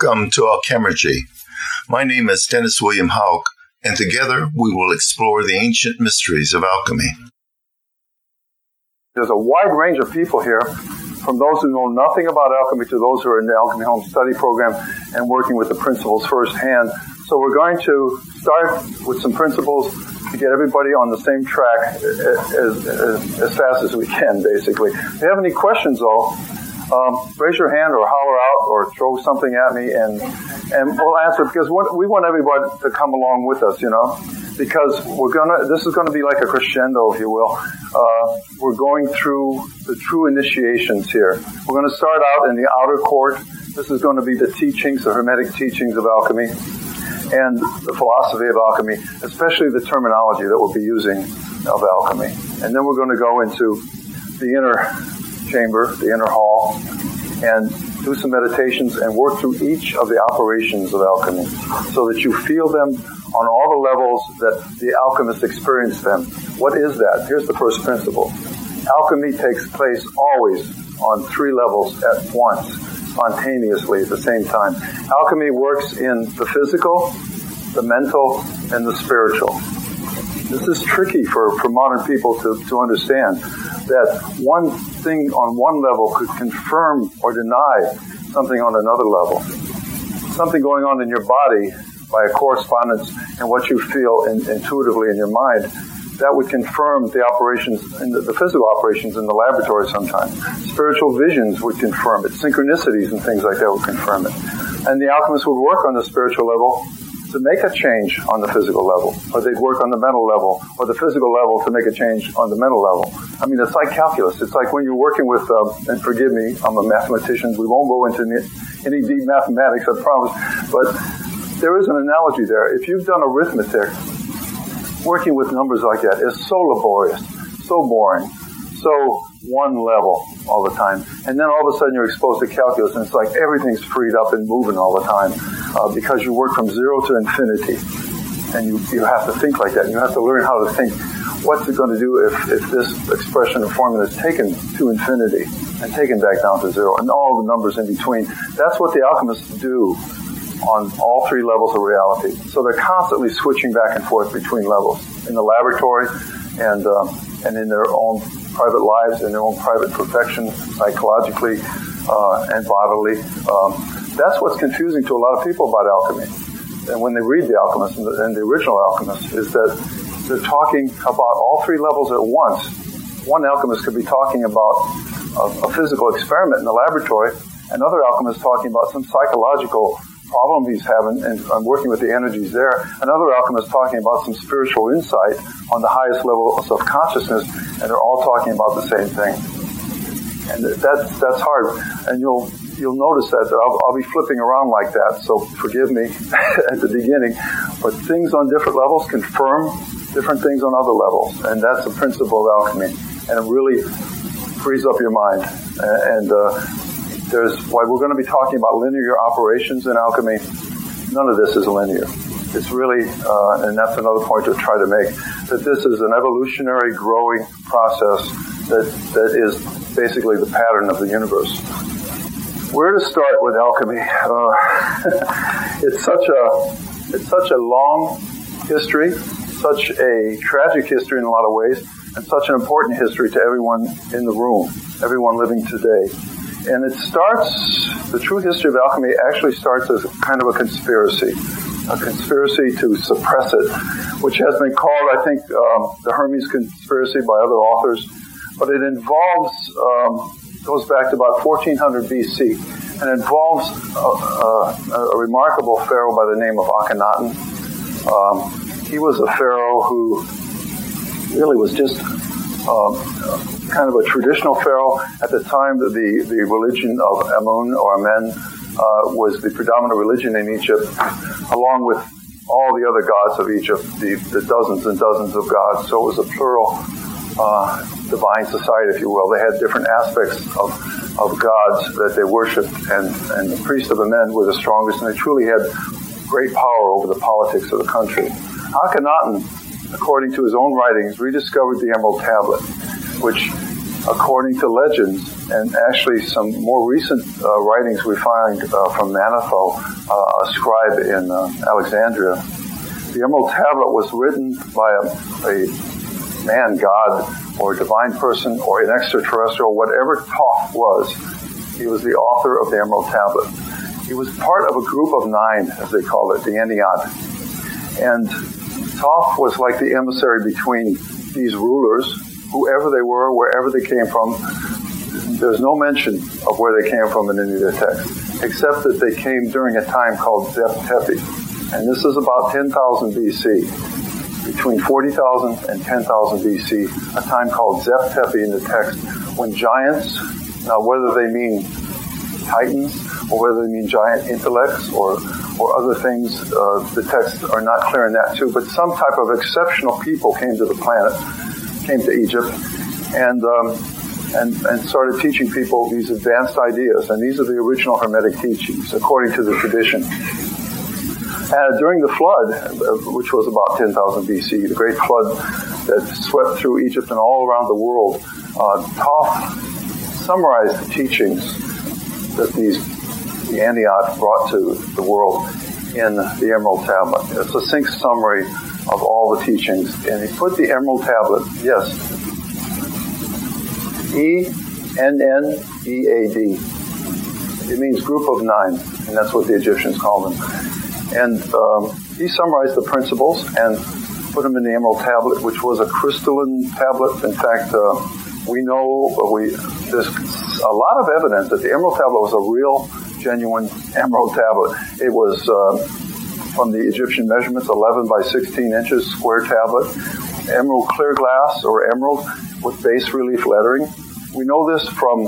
Welcome to Alchemergy. My name is Dennis William Hauck, and together we will explore the ancient mysteries of alchemy. There's a wide range of people here, from those who know nothing about alchemy to those who are in the Alchemy Home Study Program and working with the principles firsthand. So we're going to start with some principles to get everybody on the same track eh, eh, as, as, as fast as we can, basically. If you have any questions, though, um, raise your hand or holler out or throw something at me and and we'll answer because we want everybody to come along with us, you know, because we're gonna. This is to be like a crescendo, if you will. Uh, we're going through the true initiations here. We're to start out in the outer court. This is going to be the teachings, the Hermetic teachings of alchemy, and the philosophy of alchemy, especially the terminology that we'll be using of alchemy. And then we're going to go into the inner chamber, the inner hall, and do some meditations and work through each of the operations of alchemy so that you feel them on all the levels that the alchemists experience them. What is that? Here's the first principle. Alchemy takes place always on three levels at once, spontaneously at the same time. Alchemy works in the physical, the mental, and the spiritual. This is tricky for, for modern people to, to understand that one thing on one level could confirm or deny something on another level. Something going on in your body by a correspondence and what you feel in, intuitively in your mind, that would confirm the operations, the, the, physical operations in the laboratory sometimes. Spiritual visions would confirm it. Synchronicities and things like that would confirm it. And the alchemists would work on the spiritual level to make a change on the physical level, or they'd work on the mental level, or the physical level to make a change on the mental level. I mean, it's like calculus. It's like when you're working with, uh, and forgive me, I'm a mathematician. We won't go into any deep mathematics, I promise. But there is an analogy there. If you've done arithmetic, working with numbers like that is so laborious, so boring, so one level all the time. And then all of a sudden you're exposed to calculus and it's like everything's freed up and moving all the time uh, because you work from zero to infinity. And you, you have to think like that. You have to learn how to think what's it going to do if, if this expression or formula is taken to infinity and taken back down to zero and all the numbers in between. That's what the alchemists do on all three levels of reality. So they're constantly switching back and forth between levels in the laboratory and, um, and in their own private lives, and their own private perfection, psychologically uh, and bodily. Um, that's what's confusing to a lot of people about alchemy. And when they read The Alchemist and the, and the original Alchemist, is that they're talking about all three levels at once. One alchemist could be talking about a, a physical experiment in the laboratory, another alchemist talking about some psychological problem he's having and, I'm working with the energies there. Another alchemist talking about some spiritual insight on the highest level of consciousness, and they're all talking about the same thing. And that's that's hard. And you'll you'll notice that, that I'll, I'll, be flipping around like that, so forgive me at the beginning. But things on different levels confirm different things on other levels, and that's the principle of alchemy. And it really frees up your mind. And uh, there's why we're going to be talking about linear operations in alchemy. None of this is linear. It's really, uh, and that's another point to try to make, that this is an evolutionary growing process that, that is basically the pattern of the universe. Where to start with alchemy? Uh, it's such a it's such a long history, such a tragic history in a lot of ways, and such an important history to everyone in the room, everyone living today. And it starts, the true history of alchemy actually starts as kind of a conspiracy, a conspiracy to suppress it, which has been called, I think, um, the Hermes conspiracy by other authors. But it involves um, goes back to about 1400 BC and involves a, a, a remarkable pharaoh by the name of Akhenaten. Um, he was a pharaoh who really was just um, kind of a traditional pharaoh. At the time, the, the religion of Amun or Amen uh, was the predominant religion in Egypt, along with all the other gods of Egypt, the, the dozens and dozens of gods. So it was a plural uh, divine society, if you will. They had different aspects of, of gods that they worshipped, and, and the priests of Amen were the strongest, and they truly had great power over the politics of the country. Akhenaten, according to his own writings, rediscovered the Emerald Tablet, which, according to legends, and actually some more recent uh, writings we find uh, from Manetho, uh, a scribe in uh, Alexandria. The Emerald Tablet was written by a, a man, God, or divine person, or an extraterrestrial, whatever Thoth was. He was the author of the Emerald Tablet. He was part of a group of nine, as they call it, the Ennead. And Thoth was like the emissary between these rulers, whoever they were, wherever they came from, there's no mention of where they came from in any of the texts, except that they came during a time called Zep Tepi. And this is about 10,000 BC. Between 40,000 and 10,000 BC, a time called Zep Tepi in the text, when giants, now whether they mean titans or whether they mean giant intellects or, or other things, uh, the texts are not clear in that too, but some type of exceptional people came to the planet, came to Egypt, and um, and, and started teaching people these advanced ideas. And these are the original Hermetic teachings, according to the tradition. And during the flood, uh, which was about 10,000 BC, the great flood that swept through Egypt and all around the world, uh, Thoth summarized the teachings that these the Ennead brought to the world in the Emerald Tablet. A succinct summary of all the teachings. And he put the Emerald Tablet, yes, E N N E A D. It means group of nine, and that's what the Egyptians called them. And um, he summarized the principles and put them in the Emerald Tablet, which was a crystalline tablet. In fact, uh, we know we there's a lot of evidence that the Emerald Tablet was a real, genuine Emerald Tablet. It was uh, from the Egyptian measurements, 11 by 16 inches square tablet, emerald clear glass or emerald with bas relief lettering. We know this from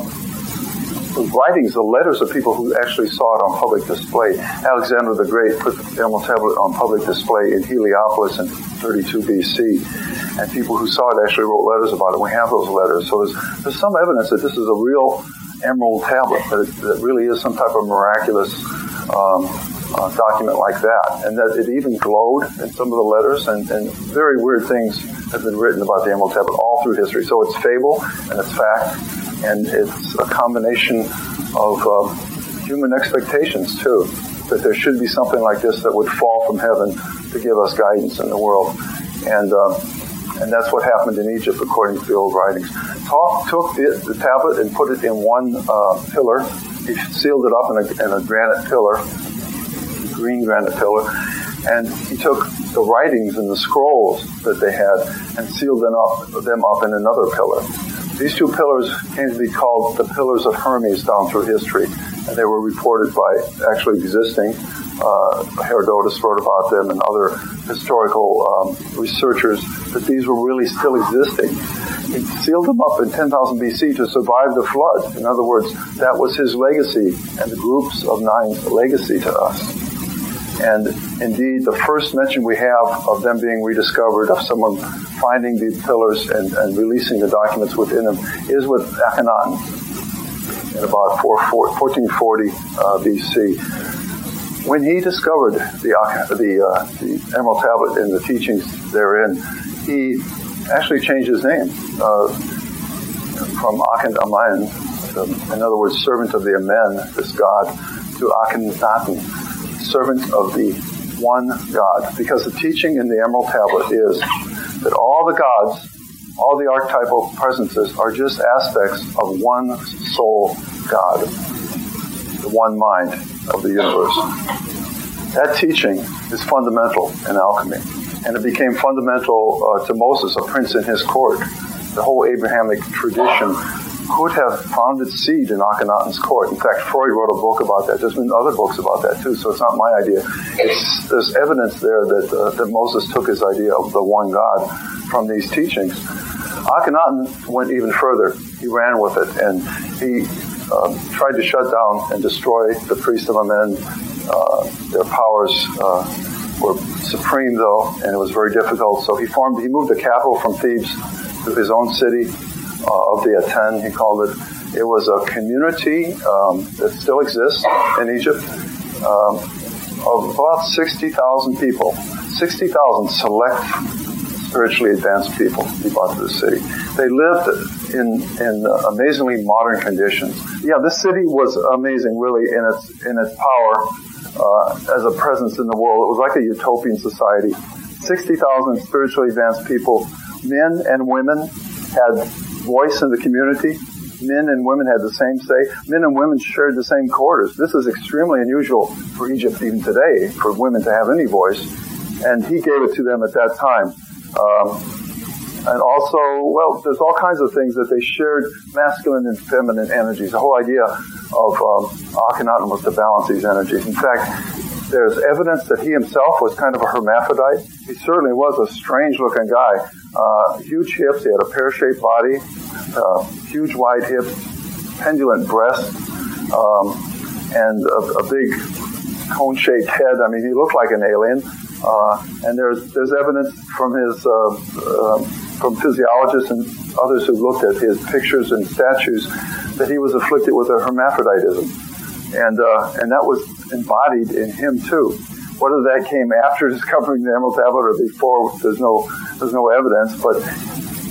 writings, the letters of people who actually saw it on public display. Alexander the Great put the Emerald Tablet on public display in Heliopolis in 32 BC, and people who saw it actually wrote letters about it. We have those letters, so there's, there's some evidence that this is a real Emerald Tablet, that it, that really is some type of miraculous um, uh, document like that, and that it even glowed in some of the letters, and, and very weird things have been written about the Emerald Tablet all through history. So it's fable and it's fact, and it's a combination of uh, human expectations too. That there should be something like this that would fall from heaven to give us guidance in the world, and uh, and that's what happened in Egypt according to the old writings. Thoth took the, the, tablet and put it in one uh, pillar. He sealed it up in a, in a granite pillar, green granite pillar, and he took the writings and the scrolls that they had and sealed them up, them up in another pillar. These two pillars came to be called the Pillars of Hermes down through history, and they were reported by actually existing. Uh, Herodotus wrote about them, and other historical um, researchers that these were really still existing. He sealed them up in 10,000 BC to survive the flood. In other words, that was his legacy, and the groups of nine's legacy to us. And indeed, the first mention we have of them being rediscovered, of someone finding these pillars and, and releasing the documents within them, is with Akhenaten in about 1440 uh, BC. When he discovered the, the, uh, the Emerald Tablet and the teachings therein, he actually changed his name uh, from Aken in other words, servant of the Amen, this god, to Akhenaten, servant of the one God. Because the teaching in the Emerald Tablet is that all the gods, all the archetypal presences are just aspects of one soul God, the one mind of the universe. That teaching is fundamental in alchemy. And it became fundamental uh, to Moses, a prince in his court. The whole Abrahamic tradition could have found its seed in Akhenaten's court. In fact, Freud wrote a book about that. There's been other books about that too, so it's not my idea. It's, there's evidence there that, uh, that Moses took his idea of the one God from these teachings. Akhenaten went even further. He ran with it, and he um, tried to shut down and destroy the priests of Amen. Uh, their powers uh, were supreme, though, and it was very difficult. So he formed. He moved the capital from Thebes to his own city, of the Aten, he called it. It was a community um, that still exists in Egypt um, of about 60,000 people. 60,000 select, spiritually advanced people he brought to the city. They lived in, in amazingly modern conditions. Yeah, this city was amazing, really, in its, in its power uh, as a presence in the world. It was like a utopian society. 60,000 spiritually advanced people, men and women, had voice in the community. Men and women had the same say. Men and women shared the same quarters. This is extremely unusual for Egypt even today, for women to have any voice. And he gave it to them at that time. Um, and also, well, there's all kinds of things that they shared masculine and feminine energies. The whole idea of um, Akhenaten was to balance these energies. In fact, there's evidence that he himself was kind of a hermaphrodite. He certainly was a strange looking guy. Uh, huge hips, he had a pear shaped body, uh, huge wide hips, pendulent breasts, um, and a, a big cone shaped head. I mean, he looked like an alien. Uh, and there's there's evidence from his uh, uh, from physiologists and others who've looked at his pictures and statues that he was afflicted with a hermaphroditism, and uh, and that was embodied in him too. Whether that came after discovering the Emerald Tablet or before, there's no there's no evidence, but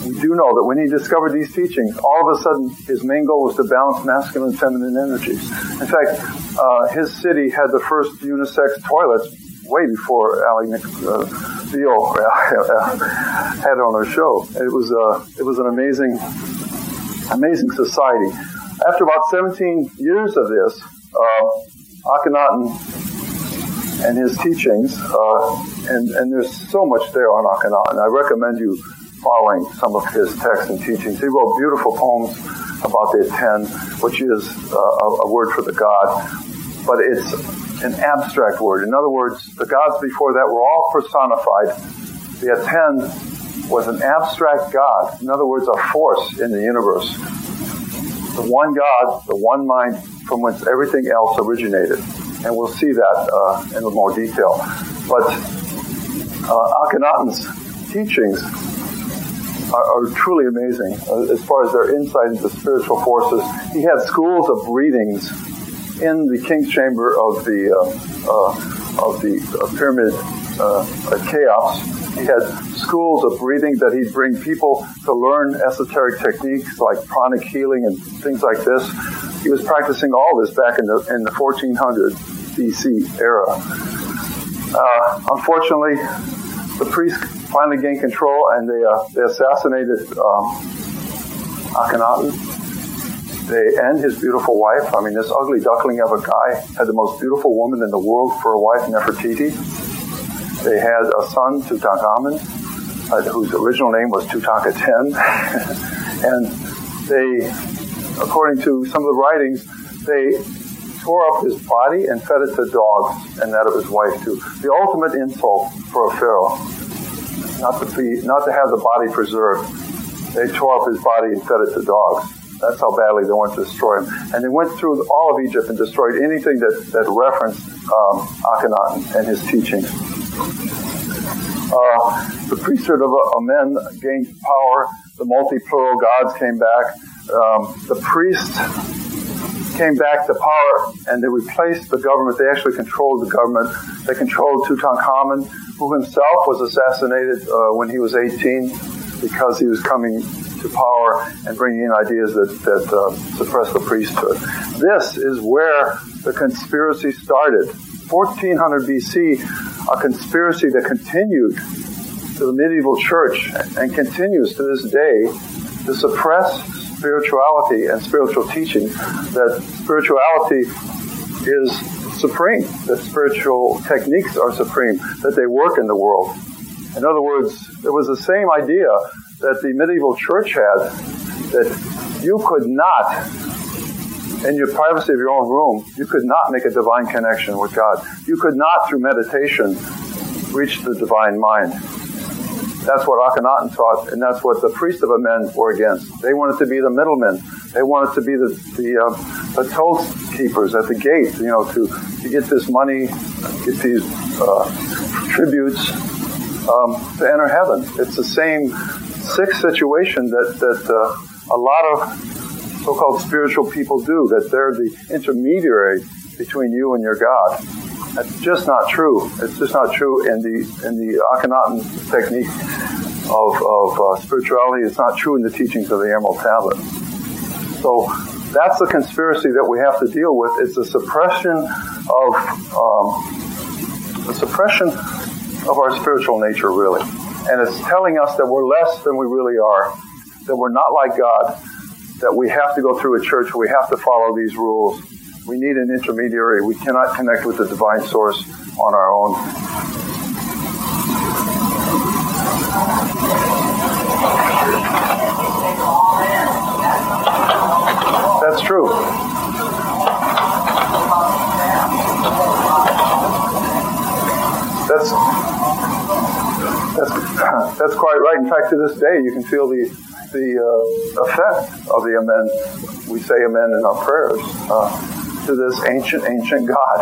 we do know that when he discovered these teachings, all of a sudden his main goal was to balance masculine and feminine energies. In fact, uh, his city had the first unisex toilets way before Ally uh, had on her show. It was uh, it was an amazing amazing society. After about 17 years of this, uh, Akhenaten and his teachings, uh, and, and there's so much there on Akhenaten. I recommend you following some of his texts and teachings. He wrote beautiful poems about the Aten, which is uh, a, a word for the god, but it's an abstract word. In other words, the gods before that were all personified. The Aten was an abstract god. In other words, a force in the universe. The one God, the one mind from whence everything else originated. And we'll see that uh, in more detail. But uh, Akhenaten's teachings are, are, truly amazing uh, as far as their insight into spiritual forces. He had schools of breathings in the king's chamber of the uh, uh, of the uh, pyramid at Cheops. He had schools of breathing that he'd bring people to learn esoteric techniques like pranic healing and things like this. He was practicing all this back in the in the 1400 BC era. Uh, unfortunately, the priests finally gained control and they, uh, they assassinated um, Akhenaten they, and his beautiful wife. I mean, this ugly duckling of a guy had the most beautiful woman in the world for a wife, Nefertiti. They had a son, Tutankhamun, uh, whose original name was Tutankhaten. and they, according to some of the writings, they tore up his body and fed it to dogs and that of his wife too. The ultimate insult for a pharaoh, not to be, not to have the body preserved. They tore up his body and fed it to dogs. That's how badly they wanted to destroy him. And they went through all of Egypt and destroyed anything that, that referenced um, Akhenaten and his teachings. Uh, the priesthood of Amen gained power. The multi-plural gods came back. Um, the priests came back to power and they replaced the government. They actually controlled the government. They controlled Tutankhamun, who himself was assassinated uh, when he was 18 because he was coming to power and bringing in ideas that, that uh, the priesthood. This is where the conspiracy started. 1400 BC, a conspiracy that continued to the medieval church and continues to this day to suppress spirituality and spiritual teaching, that spirituality is supreme, that spiritual techniques are supreme, that they work in the world. In other words, it was the same idea that the medieval church had that you could not, in your privacy of your own room, you could not make a divine connection with God. You could not, through meditation, reach the divine mind. That's what Akhenaten taught, and that's what the priests of Amen were against. They wanted to be the middlemen. They wanted to be the the, uh, the toll keepers at the gate, you know, to, to get this money, get these uh, tributes um, to enter heaven. It's the same sick situation that, that uh, a lot of so-called spiritual people do, that they're the intermediary between you and your God. That's just not true. It's just not true in the in the Akhenaten technique. of, of uh, spirituality It's not true in the teachings of the Emerald Tablet. So that's the conspiracy that we have to deal with. It's a suppression of um, a suppression of our spiritual nature, really, and it's telling us that we're less than we really are, that we're not like God, that we have to go through a church, we have to follow these rules. We need an intermediary. We cannot connect with the divine source on our own. That's true. That's that's that's quite right. In fact, to this day, you can feel the the uh, effect of the amen. We say amen in our prayers uh, to this ancient, ancient God.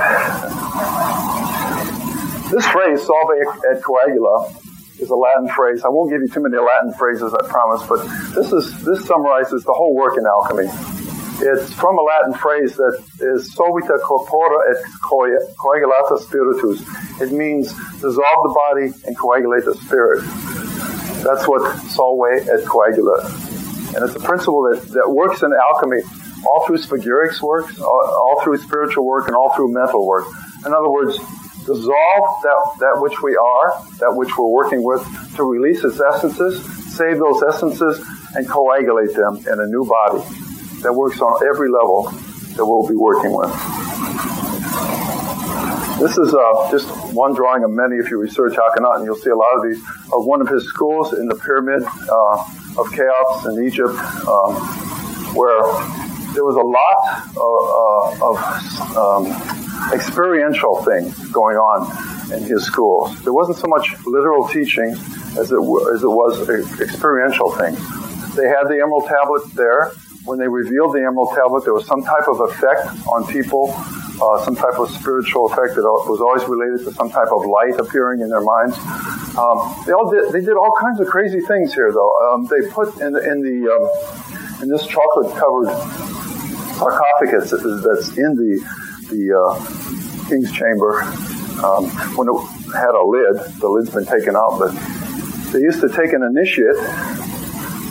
this phrase, solve et coagula, is a Latin phrase. I won't give you too many Latin phrases, I promise, but this is this summarizes the whole work in alchemy. It's from a Latin phrase that is solvita corpora et coagulata spiritus. It means dissolve the body and coagulate the spirit. That's what solve et coagula. And it's a principle that, that works in alchemy all through Spagyric's work, all, through spiritual work, and all through mental work. In other words, dissolve that, that which we are, that which we're working with, to release its essences, save those essences, and coagulate them in a new body that works on every level that we'll be working with. This is uh, just one drawing of many. If you research Akhenaten, and you'll see a lot of these. Of one of his schools in the pyramid uh, of Cheops in Egypt, um, where there was a lot of, uh, of um, experiential things going on in his schools. There wasn't so much literal teaching as it, as it was experiential things. They had the Emerald Tablet there. When they revealed the Emerald Tablet, there was some type of effect on people, uh, some type of spiritual effect that was always related to some type of light appearing in their minds. Um, they all did. They did all kinds of crazy things here, though. Um, they put in the in the um, in this chocolate-covered sarcophagus that's in the the uh, king's chamber um, when it had a lid. The lid's been taken out, but they used to take an initiate,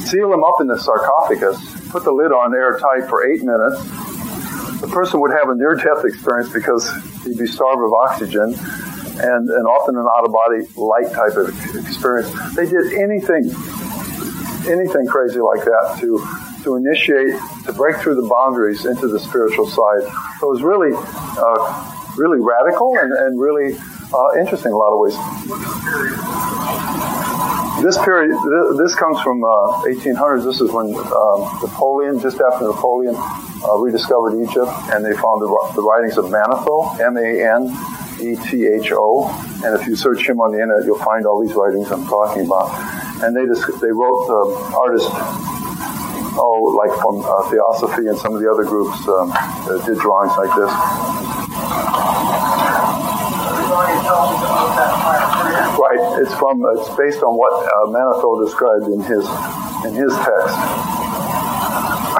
seal him up in the sarcophagus, put the lid on airtight for eight minutes. The person would have a near-death experience because he'd be starved of oxygen and, and often an out-of-body light type of experience. They did anything, anything crazy like that to to initiate, to break through the boundaries into the spiritual side. So it was really, uh, really radical and, and really uh, interesting in a lot of ways. This period, this comes from uh, 1800s. This is when um, Napoleon, just after Napoleon, uh, rediscovered Egypt, and they found the, the writings of Manetho, M-A-N-E-T-H-O. And if you search him on the internet, you'll find all these writings I'm talking about. And they they wrote the um, artist oh, like from uh, Theosophy and some of the other groups um, did drawings like this. Right, it's from it's based on what uh, Manetho described in his in his text.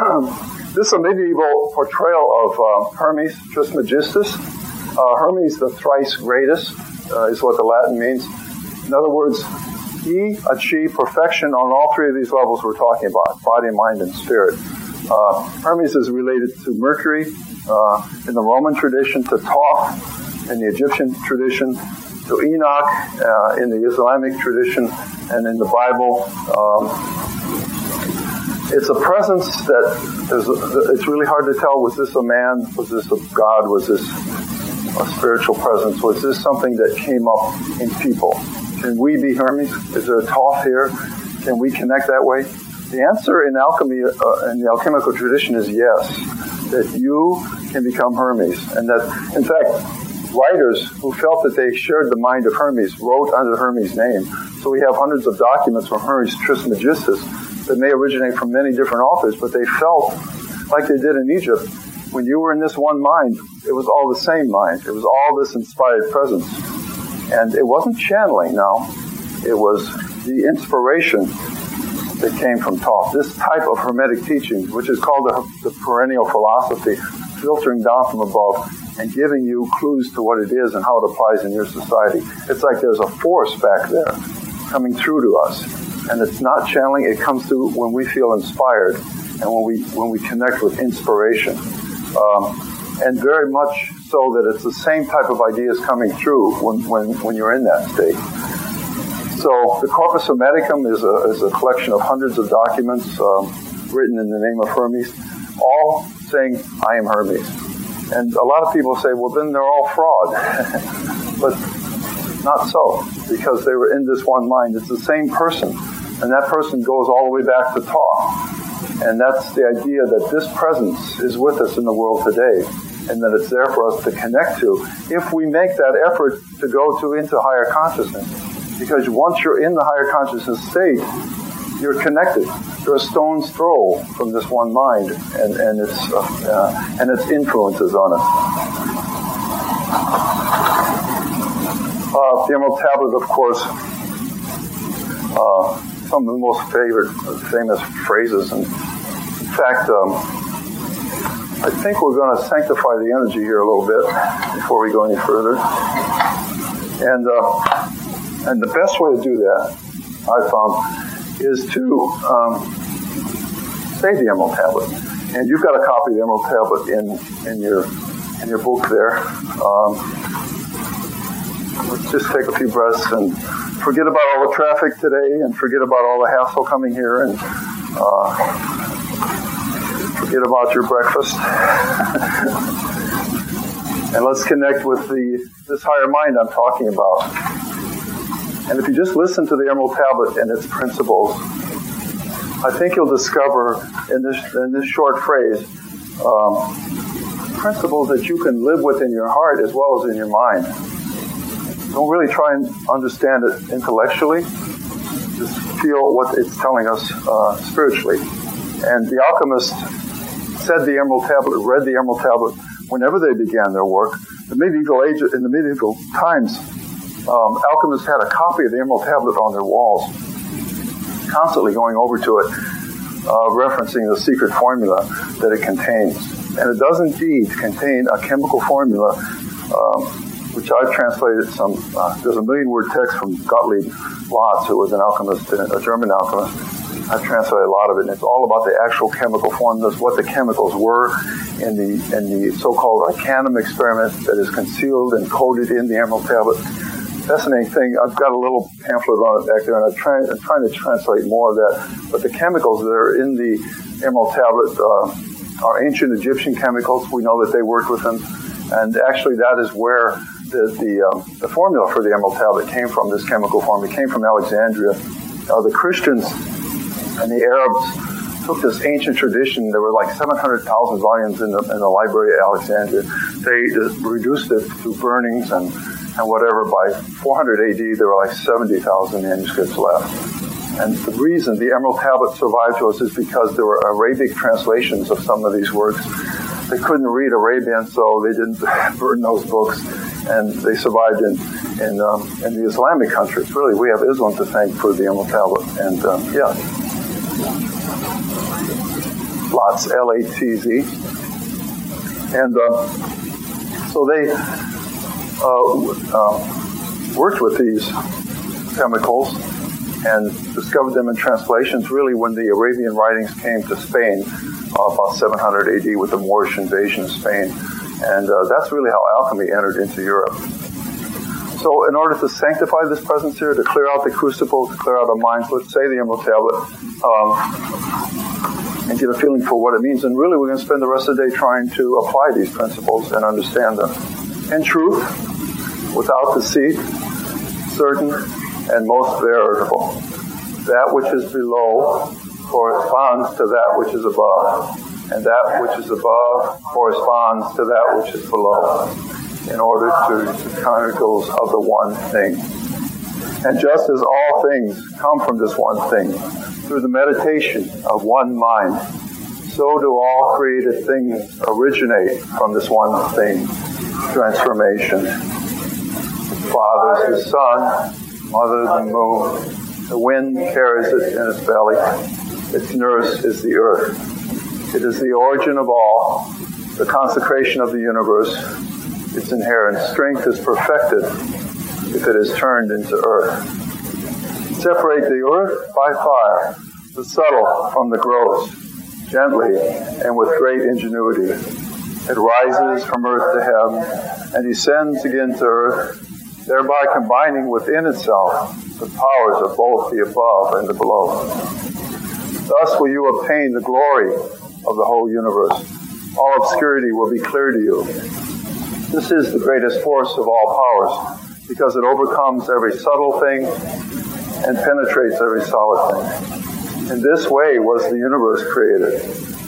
this is a medieval portrayal of uh, Hermes Trismegistus. Uh, Hermes, the thrice greatest, uh, is what the Latin means. In other words, he achieved perfection on all three of these levels we're talking about body, mind, and spirit. Uh, Hermes is related to Mercury uh, in the Roman tradition, to Thoth in the Egyptian tradition, to Enoch uh, in the Islamic tradition, and in the Bible. Um, it's a presence that is, it's really hard to tell was this a man, was this a God, was this a spiritual presence, was this something that came up in people? Can we be Hermes? Is there a Thoth here? Can we connect that way? The answer in alchemy, uh, in the alchemical tradition, is yes. That you can become Hermes, and that, in fact, writers who felt that they shared the mind of Hermes wrote under Hermes' name. So we have hundreds of documents from Hermes Trismegistus that may originate from many different authors, but they felt like they did in Egypt. When you were in this one mind, it was all the same mind. It was all this inspired presence. And it wasn't channeling, no. It was the inspiration that came from Thoth. This type of Hermetic teaching, which is called the, the perennial philosophy, filtering down from above and giving you clues to what it is and how it applies in your society. It's like there's a force back there coming through to us And it's not channeling, it comes through when we feel inspired and when we, when we connect with inspiration. Um, and very much so that it's the same type of ideas coming through when, when, when you're in that state. So the Corpus Hermeticum is a, is a collection of hundreds of documents um, written in the name of Hermes, all saying, I am Hermes. And a lot of people say, well, then they're all fraud. but not so, because they were in this one mind. It's the same person. And that person goes all the way back to Thoth. And that's the idea that this presence is with us in the world today and that it's there for us to connect to if we make that effort to go to into higher consciousness. Because once you're in the higher consciousness state, you're connected. You're a stone's throw from this one mind and, and its uh, and its influences on us. Uh, the Emerald Tablet, of course, uh, some of the most favorite, famous phrases. And in fact, um, I think we're going to sanctify the energy here a little bit before we go any further. And uh, and the best way to do that, I found, is to um, say the Emerald Tablet. And you've got a copy of the Emerald Tablet in, in your in your book there. Um, let's just take a few breaths and forget about all the traffic today and forget about all the hassle coming here and uh, forget about your breakfast. and let's connect with the this higher mind I'm talking about. And if you just listen to the Emerald Tablet and its principles, I think you'll discover in this, in this short phrase um, principles that you can live with in your heart as well as in your mind. Don't really try and understand it intellectually. Just feel what it's telling us uh, spiritually. And the alchemists said the Emerald Tablet, read the Emerald Tablet whenever they began their work. The medieval age, in the medieval times, um, alchemists had a copy of the Emerald Tablet on their walls, constantly going over to it, uh, referencing the secret formula that it contains. And it does indeed contain a chemical formula, um, which I've translated some, uh, there's a million word text from Gottlieb Latz, who was an alchemist, a German alchemist. I've translated a lot of it, and it's all about the actual chemical formulas, what the chemicals were in the in the so-called Arcanum experiment that is concealed and coded in the Emerald Tablet fascinating thing. I've got a little pamphlet on it back there, and I'm trying, I'm trying to translate more of that. But the chemicals that are in the Emerald Tablet uh, are ancient Egyptian chemicals. We know that they worked with them, and actually, that is where the the, um, the formula for the Emerald Tablet came from. This chemical formula came from Alexandria. Uh, the Christians and the Arabs took this ancient tradition. There were like 700,000 volumes in the, in the Library of Alexandria. They reduced it through burnings and and whatever, by 400 AD, there were like 70,000 manuscripts left. And the reason the Emerald Tablet survived to us is because there were Arabic translations of some of these works. They couldn't read Arabian, so they didn't burn those books, and they survived in in, um, in the Islamic countries. Really, we have Islam to thank for the Emerald Tablet, and um, yeah, Latz L A T Z, and uh, so they uh, uh, worked with these chemicals and discovered them in translations really when the Arabian writings came to Spain uh, about 700 AD with the Moorish invasion of Spain. And uh, that's really how alchemy entered into Europe. So, in order to sanctify this presence here, to clear out the crucible, to clear out our minds, let's say the Emerald Tablet, um, and get a feeling for what it means. And really, we're going to spend the rest of the day trying to apply these principles and understand them. In truth, without deceit, certain, and most veritable. That which is below corresponds to that which is above, and that which is above corresponds to that which is below, in order to the chronicles of the one thing. And just as all things come from this one thing, through the meditation of one mind, so do all created things originate from this one thing, transformation. The Father is the sun, mother the moon. The wind carries it in its belly. Its nurse is the earth. It is the origin of all, the consecration of the universe. Its inherent strength is perfected if it is turned into earth. Separate the earth by fire, the subtle from the gross, gently and with great ingenuity. It rises from earth to heaven and descends again to earth, thereby combining within itself the powers of both the above and the below. Thus will you obtain the glory of the whole universe. All obscurity will be clear to you. This is the greatest force of all powers because it overcomes every subtle thing and penetrates every solid thing. In this way was the universe created.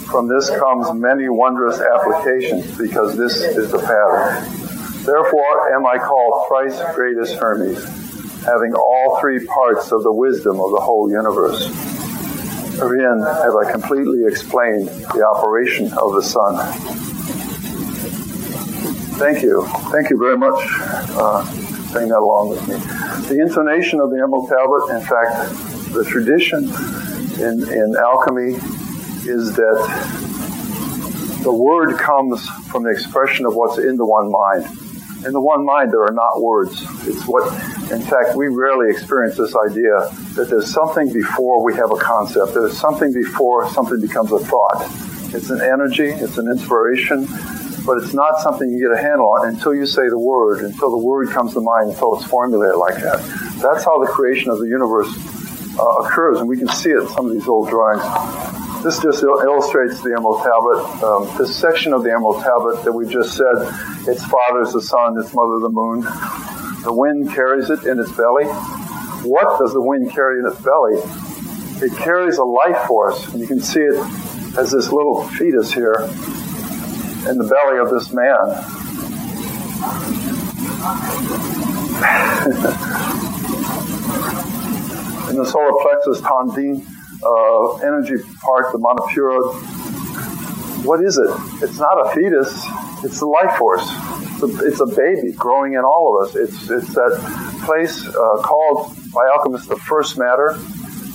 From this comes many wondrous applications because this is the pattern. Therefore am I called thrice greatest Hermes, having all three parts of the wisdom of the whole universe. Herein have I completely explained the operation of the sun. Thank you. Thank you very much. Uh, saying that along with me. The intonation of the Emerald Tablet, in fact, the tradition in, in alchemy is that the word comes from the expression of what's in the one mind. In the one mind, there are not words. It's what, in fact, we rarely experience this idea that there's something before we have a concept. There's something before something becomes a thought. It's an energy, it's an inspiration, but it's not something you get a handle on until you say the word, until the word comes to mind, until it's formulated like that. That's how the creation of the universe uh, occurs, and we can see it in some of these old drawings. This just illustrates the Emerald Tablet. Um, this section of the Emerald Tablet that we just said, its father is the sun, its mother the moon. The wind carries it in its belly. What does the wind carry in its belly? It carries a life force, and you can see it as this little fetus here in the belly of this man. in the solar plexus tandem, uh, energy part, the Manipura. What is it? It's not a fetus. It's the life force. It's a, it's a baby growing in all of us. It's, it's that place uh, called by alchemists the first matter,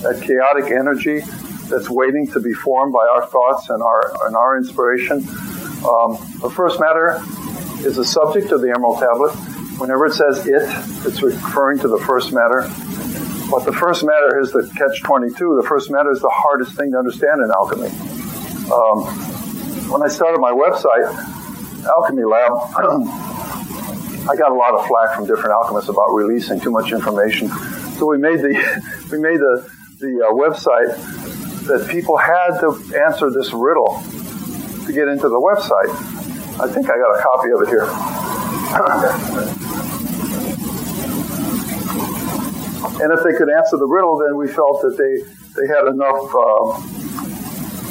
that chaotic energy that's waiting to be formed by our thoughts and our, and our inspiration. Um, the first matter is the subject of the Emerald Tablet. Whenever it says it, it's referring to the first matter. But the first matter is the catch 22. The first matter is the hardest thing to understand in alchemy. Um, when I started my website, Alchemy Lab, I got a lot of flack from different alchemists about releasing too much information. So we made the we made the the uh, website that people had to answer this riddle to get into the website. I think I got a copy of it here. And if they could answer the riddle, then we felt that they, they had enough uh,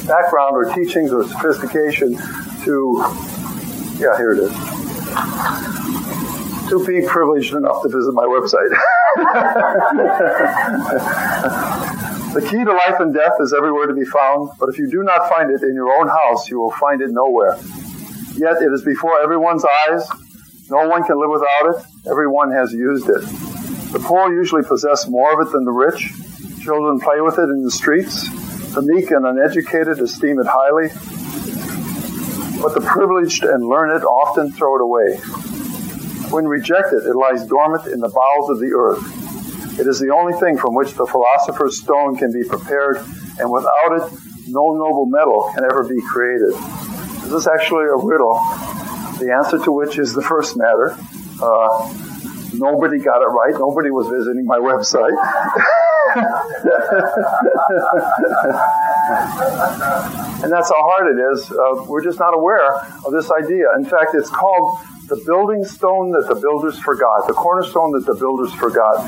background or teachings or sophistication to, yeah, here it is, to be privileged enough to visit my website. the key to life and death is everywhere to be found, but if you do not find it in your own house, you will find it nowhere. Yet it is before everyone's eyes. No one can live without it. Everyone has used it. The poor usually possess more of it than the rich. Children play with it in the streets. The meek and uneducated esteem it highly. But the privileged and learned often throw it away. When rejected, it lies dormant in the bowels of the earth. It is the only thing from which the philosopher's stone can be prepared, and without it, no noble metal can ever be created. This is actually a riddle, the answer to which is the first matter. Uh, Nobody got it right. Nobody was visiting my website. and that's how hard it is. Uh, we're just not aware of this idea. In fact, it's called the building stone that the builders forgot, the cornerstone that the builders forgot,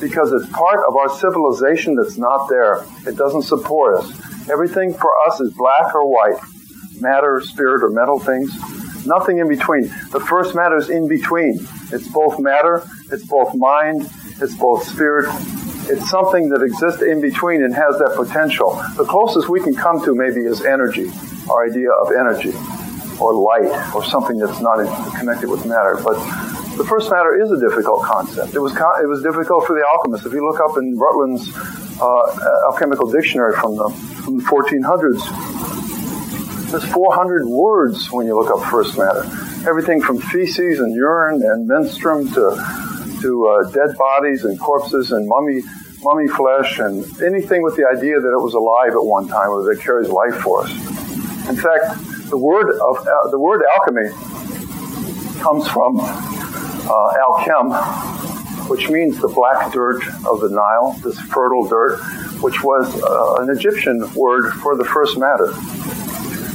because it's part of our civilization that's not there. It doesn't support us. Everything for us is black or white, matter, spirit, or metal things. Nothing in between. The first matter is in between. It's both matter, it's both mind, it's both spirit. It's something that exists in between and has that potential. The closest we can come to maybe is energy, our idea of energy, or light, or something that's not connected with matter. But the first matter is a difficult concept. It was it was difficult for the alchemists. If you look up in Ruland's uh, alchemical dictionary from the from the 1400s, there's 400 words when you look up first matter. Everything from feces and urine and menstruum to, to uh, dead bodies and corpses and mummy mummy flesh and anything with the idea that it was alive at one time or that it carries life for us. In fact, the word of uh, the word alchemy comes from uh, alchem, which means the black dirt of the Nile, this fertile dirt, which was uh, an Egyptian word for the first matter.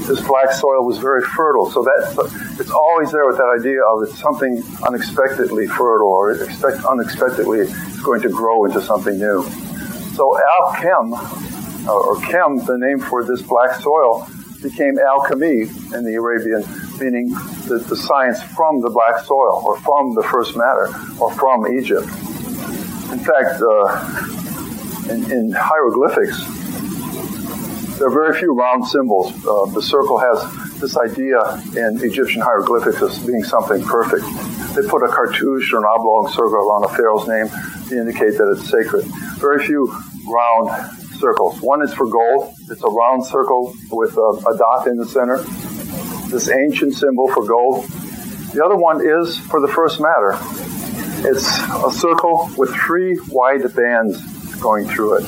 This black soil was very fertile, so that it's always there with that idea of it's something unexpectedly fertile or expect, unexpectedly it's going to grow into something new. So alchem, or chem, the name for this black soil, became alchemy in the Arabian, meaning the, the science from the black soil, or from the first matter, or from Egypt. In fact, uh, in, in, hieroglyphics, there are very few round symbols. Uh, the circle has this idea in Egyptian hieroglyphics as being something perfect. They put a cartouche or an oblong circle around a pharaoh's name to indicate that it's sacred. Very few round circles. One is for gold. It's a round circle with a, a dot in the center. This ancient symbol for gold. The other one is for the first matter. It's a circle with three wide bands going through it.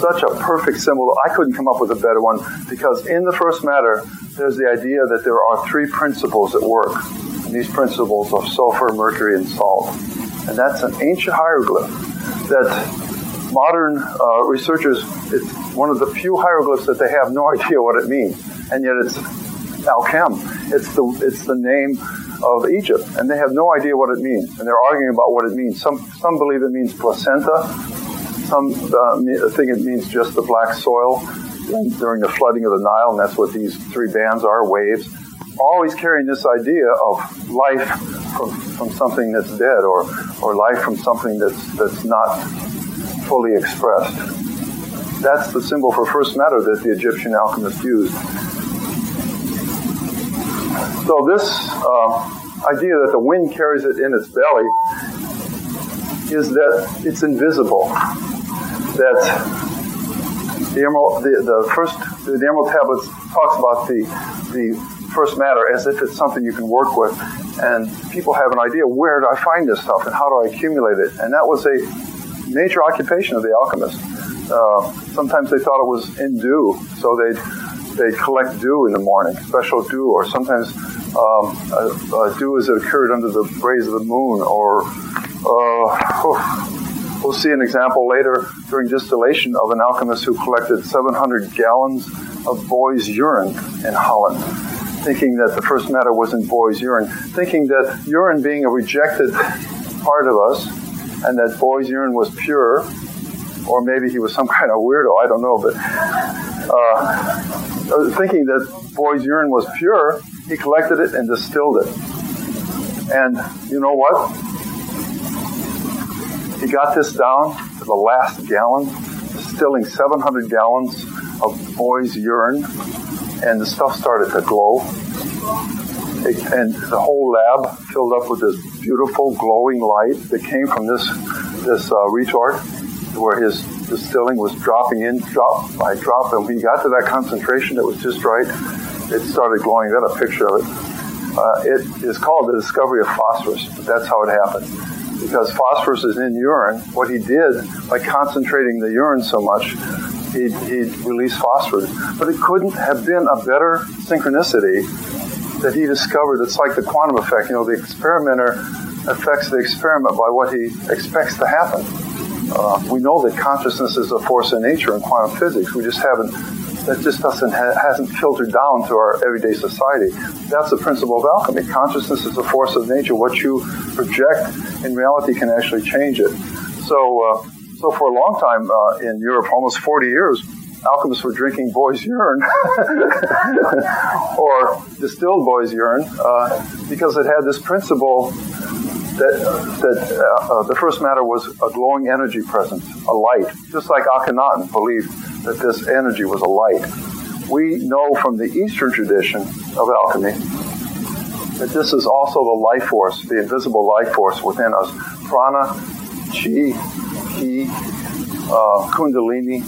Such a perfect symbol. I couldn't come up with a better one because in the first matter, there's the idea that there are three principles at work. And these principles are sulfur, mercury, and salt. And that's an ancient hieroglyph that modern uh, researchers, it's one of the few hieroglyphs that they have no idea what it means, and yet it's Alchem. It's the it's the name of Egypt, and they have no idea what it means, and they're arguing about what it means. Some some believe it means placenta. Some uh, think it means just the black soil during the flooding of the Nile, and that's what these three bands are, waves. Always carrying this idea of life from, from something that's dead, or or life from something that's that's not fully expressed. That's the symbol for first matter that the Egyptian alchemists used. So this uh, idea that the wind carries it in its belly is that it's invisible. That the emerald, the, the first, the, the emerald tablets talks about the the first matter as if it's something you can work with, and people have an idea where do I find this stuff and how do I accumulate it, and that was a major occupation of the alchemists. Uh, sometimes they thought it was in dew, so they'd they'd collect dew in the morning, special dew, or sometimes um, dew as it occurred under the rays of the moon, or uh, we'll see an example later during distillation of an alchemist who collected 700 gallons of boy's urine in Holland, thinking that the first matter was in boy's urine, thinking that urine being a rejected part of us and that boy's urine was pure, or maybe he was some kind of weirdo, I don't know, but uh, thinking that boy's urine was pure, he collected it and distilled it. And you know what? He got this down to the last gallon, distilling 700 gallons of boy's urine, and the stuff started to glow. And the whole lab filled up with this beautiful glowing light that came from this this uh, retort, where his distilling was dropping in drop by drop, and when he got to that concentration that was just right, it started glowing. Got a picture of it. Uh, it is called the discovery of phosphorus, but that's how it happened. Because phosphorus is in urine, what he did by concentrating the urine so much, he, he released phosphorus. But it couldn't have been a better synchronicity that he discovered. It's like the quantum effect. You know, the experimenter affects the experiment by what he expects to happen. Uh, we know that consciousness is a force in nature in quantum physics. We just haven't. That just doesn't ha- hasn't filtered down to our everyday society. That's the principle of alchemy. Consciousness is a force of nature. What you project in reality can actually change it. So, uh, so for a long time uh, in Europe, almost 40 years, alchemists were drinking boy's urine or distilled boy's urine uh, because it had this principle that, that uh, uh, the first matter was a glowing energy presence, a light, just like Akhenaten believed that this energy was a light. We know from the Eastern tradition of alchemy that this is also the life force, the invisible life force within us. Prana, chi, ki, uh, kundalini,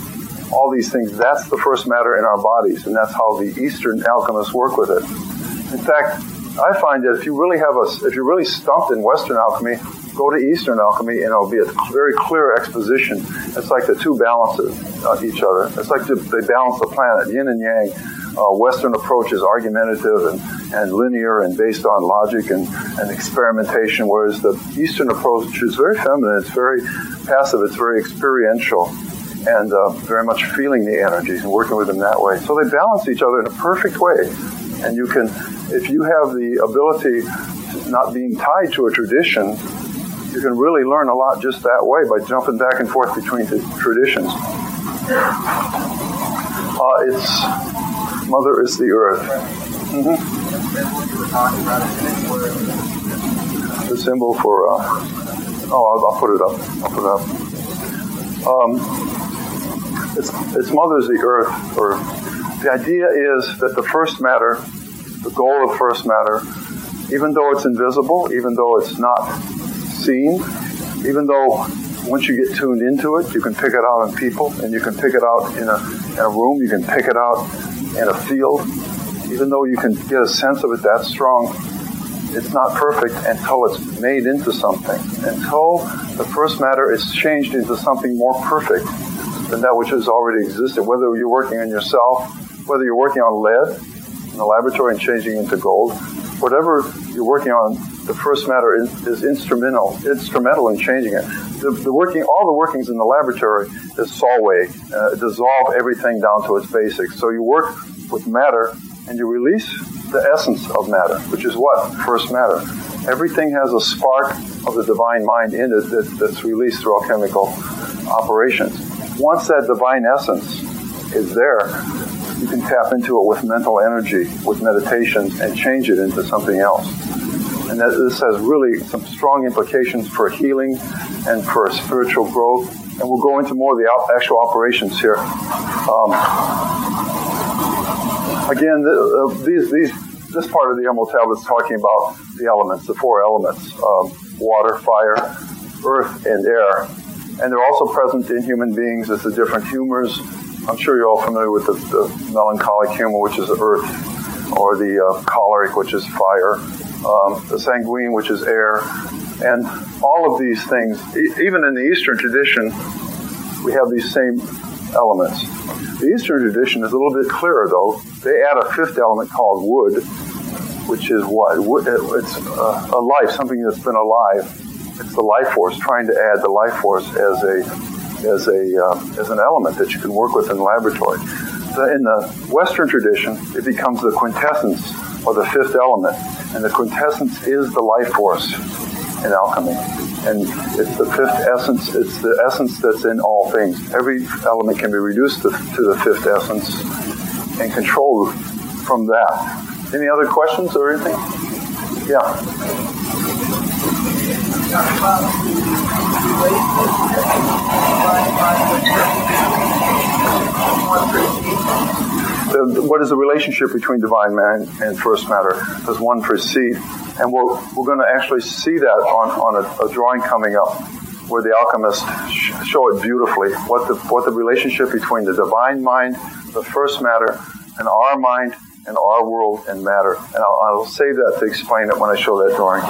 all these things, that's the first matter in our bodies, and that's how the Eastern alchemists work with it. In fact, I find that if you really have a, if you're really stumped in Western alchemy, go to Eastern alchemy and it'll be a very clear exposition. It's like the two balances uh, each other. It's like the, they balance the planet, yin and yang. Uh, Western approach is argumentative and, and linear and based on logic and, and experimentation, whereas the Eastern approach is very feminine, it's very passive, it's very experiential and uh, very much feeling the energies and working with them that way. So they balance each other in a perfect way. And you can, if you have the ability not being tied to a tradition, you can really learn a lot just that way by jumping back and forth between the traditions. Uh, it's Mother is the Earth. Mm-hmm. The symbol for, uh, oh, I'll, I'll, put it up. I'll put it up. Um, it's, it's Mother is the Earth, or the idea is that the first matter, the goal of first matter, even though it's invisible, even though it's not seen, even though once you get tuned into it, you can pick it out in people, and you can pick it out in a, in a room, you can pick it out in a field. Even though you can get a sense of it that strong, it's not perfect until it's made into something. Until the first matter is changed into something more perfect than that which has already existed. Whether you're working on yourself, whether you're working on lead in the laboratory and changing into gold, whatever you're working on, the first matter is, is instrumental, instrumental in changing it. The, the, working, all the workings in the laboratory is Solve, uh, dissolve everything down to its basics. So you work with matter and you release the essence of matter, which is what? First matter. Everything has a spark of the divine mind in it that, that's released through alchemical operations. Once that divine essence is there, you can tap into it with mental energy, with meditation, and change it into something else. And that, this has really some strong implications for healing and for spiritual growth. And we'll go into more of the actual operations here. Um, again, the, uh, these, these, this part of the Emerald Tablet is talking about the elements, the four elements um, water, fire, earth, and air. And they're also present in human beings as the different humors, I'm sure you're all familiar with the, the melancholic humor, which is earth, or the uh, choleric, which is fire, um, the sanguine, which is air, and all of these things, e- even in the Eastern tradition, we have these same elements. The Eastern tradition is a little bit clearer, though. They add a fifth element called wood, which is what? It's a, a life, something that's been alive. It's the life force, trying to add the life force as a as a uh, as an element that you can work with in the laboratory. In the Western tradition, it becomes the quintessence or the fifth element, and the quintessence is the life force in alchemy. And it's the fifth essence, it's the essence that's in all things. Every element can be reduced to, to the fifth essence and controlled from that. Any other questions or anything? Yeah. What is the relationship between divine man and first matter? Does one precede? And we're, we're going to actually see that on, on a, a drawing coming up where the alchemists show it beautifully what the, what the relationship between the divine mind, the first matter, and our mind and our world and matter. And I'll, I'll save that to explain it when I show that drawing.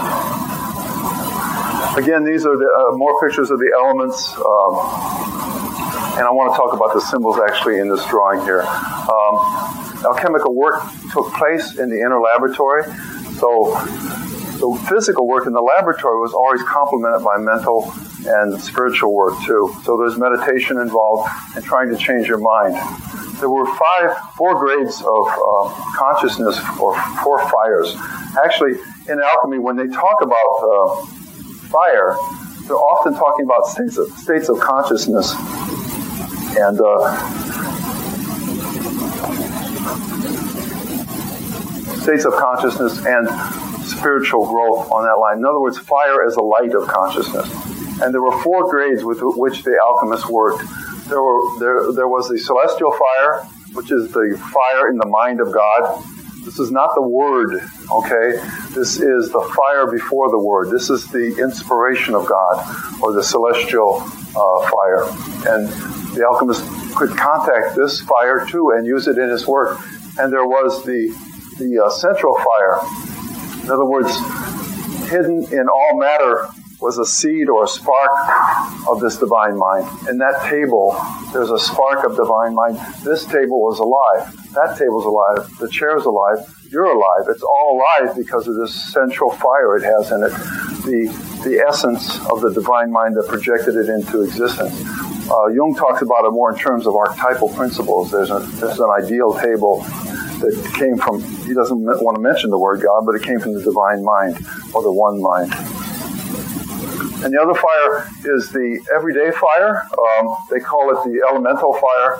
Again, these are the, uh, more pictures of the elements. Um, and I want to talk about the symbols actually in this drawing here. Um, alchemical work took place in the inner laboratory. So the physical work in the laboratory was always complemented by mental and spiritual work too. So there's meditation involved in trying to change your mind. There were five, four grades of uh, consciousness or four fires. Actually, in alchemy, when they talk about uh, fire, they're often talking about states of, states of consciousness. And uh, states of consciousness and spiritual growth on that line. In other words, fire as a light of consciousness. And there were four grades with which the alchemists worked. There, were, there, there was the celestial fire, which is the fire in the mind of God. This is not the word, okay? This is the fire before the word. This is the inspiration of God, or the celestial uh, fire. And the alchemist could contact this fire too and use it in his work. And there was the, the uh, central fire. In other words, hidden in all matter was a seed or a spark of this divine mind. In that table, there's a spark of divine mind. This table was alive. That table's alive. The chair's alive. You're alive. It's all alive because of this central fire it has in it. The, the essence of the divine mind that projected it into existence. Uh, Jung talks about it more in terms of archetypal principles. There's, a, there's an ideal table that came from, he doesn't want to mention the word God, but it came from the divine mind or the one mind. And the other fire is the everyday fire. Um, they call it the elemental fire.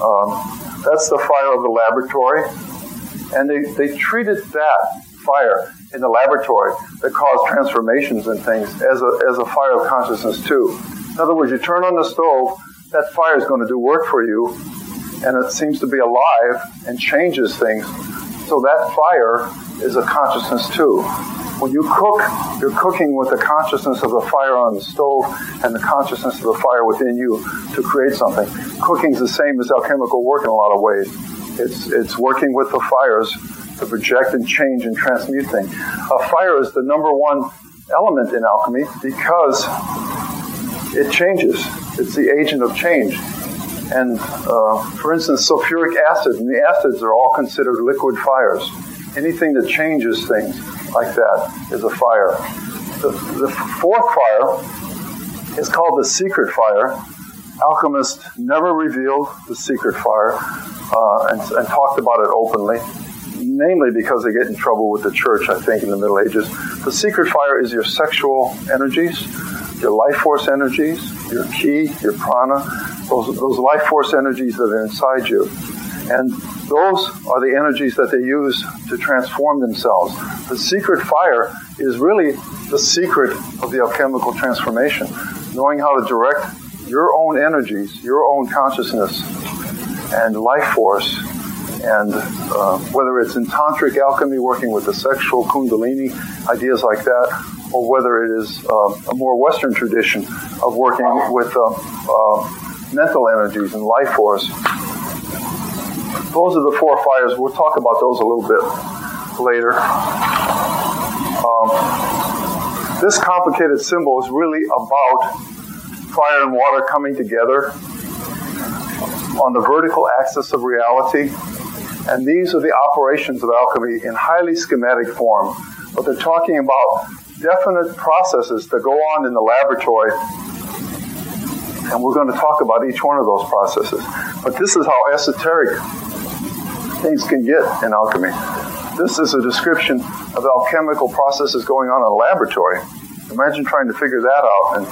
Um, that's the fire of the laboratory. And they, they treated that fire in the laboratory that caused transformations and things as a, as a fire of consciousness too. In other words, you turn on the stove, that fire is going to do work for you, and it seems to be alive and changes things. So that fire is a consciousness too. When you cook, you're cooking with the consciousness of the fire on the stove and the consciousness of the fire within you to create something. Cooking's the same as alchemical work in a lot of ways. It's, it's working with the fires to project and change and transmute things. A fire is the number one element in alchemy because it changes. It's the agent of change. And uh, for instance, sulfuric acid and the acids are all considered liquid fires. Anything that changes things like that is a fire. The, the fourth fire is called the secret fire. Alchemists never revealed the secret fire uh, and, and talked about it openly, namely because they get in trouble with the church, I think, in the Middle Ages. The secret fire is your sexual energies, your life force energies, your ki, your prana, those, those life force energies that are inside you. And those are the energies that they use to transform themselves. The secret fire is really the secret of the alchemical transformation, knowing how to direct your own energies, your own consciousness, and life force and uh, whether it's in tantric alchemy, working with the sexual kundalini, ideas like that, or whether it is uh, a more Western tradition of working with uh, uh, mental energies and life force. Those are the four fires. We'll talk about those a little bit later. Um, this complicated symbol is really about fire and water coming together on the vertical axis of reality and these are the operations of alchemy in highly schematic form. But they're talking about definite processes that go on in the laboratory. And we're going to talk about each one of those processes. But this is how esoteric things can get in alchemy. This is a description of alchemical processes going on in a laboratory. Imagine trying to figure that out. And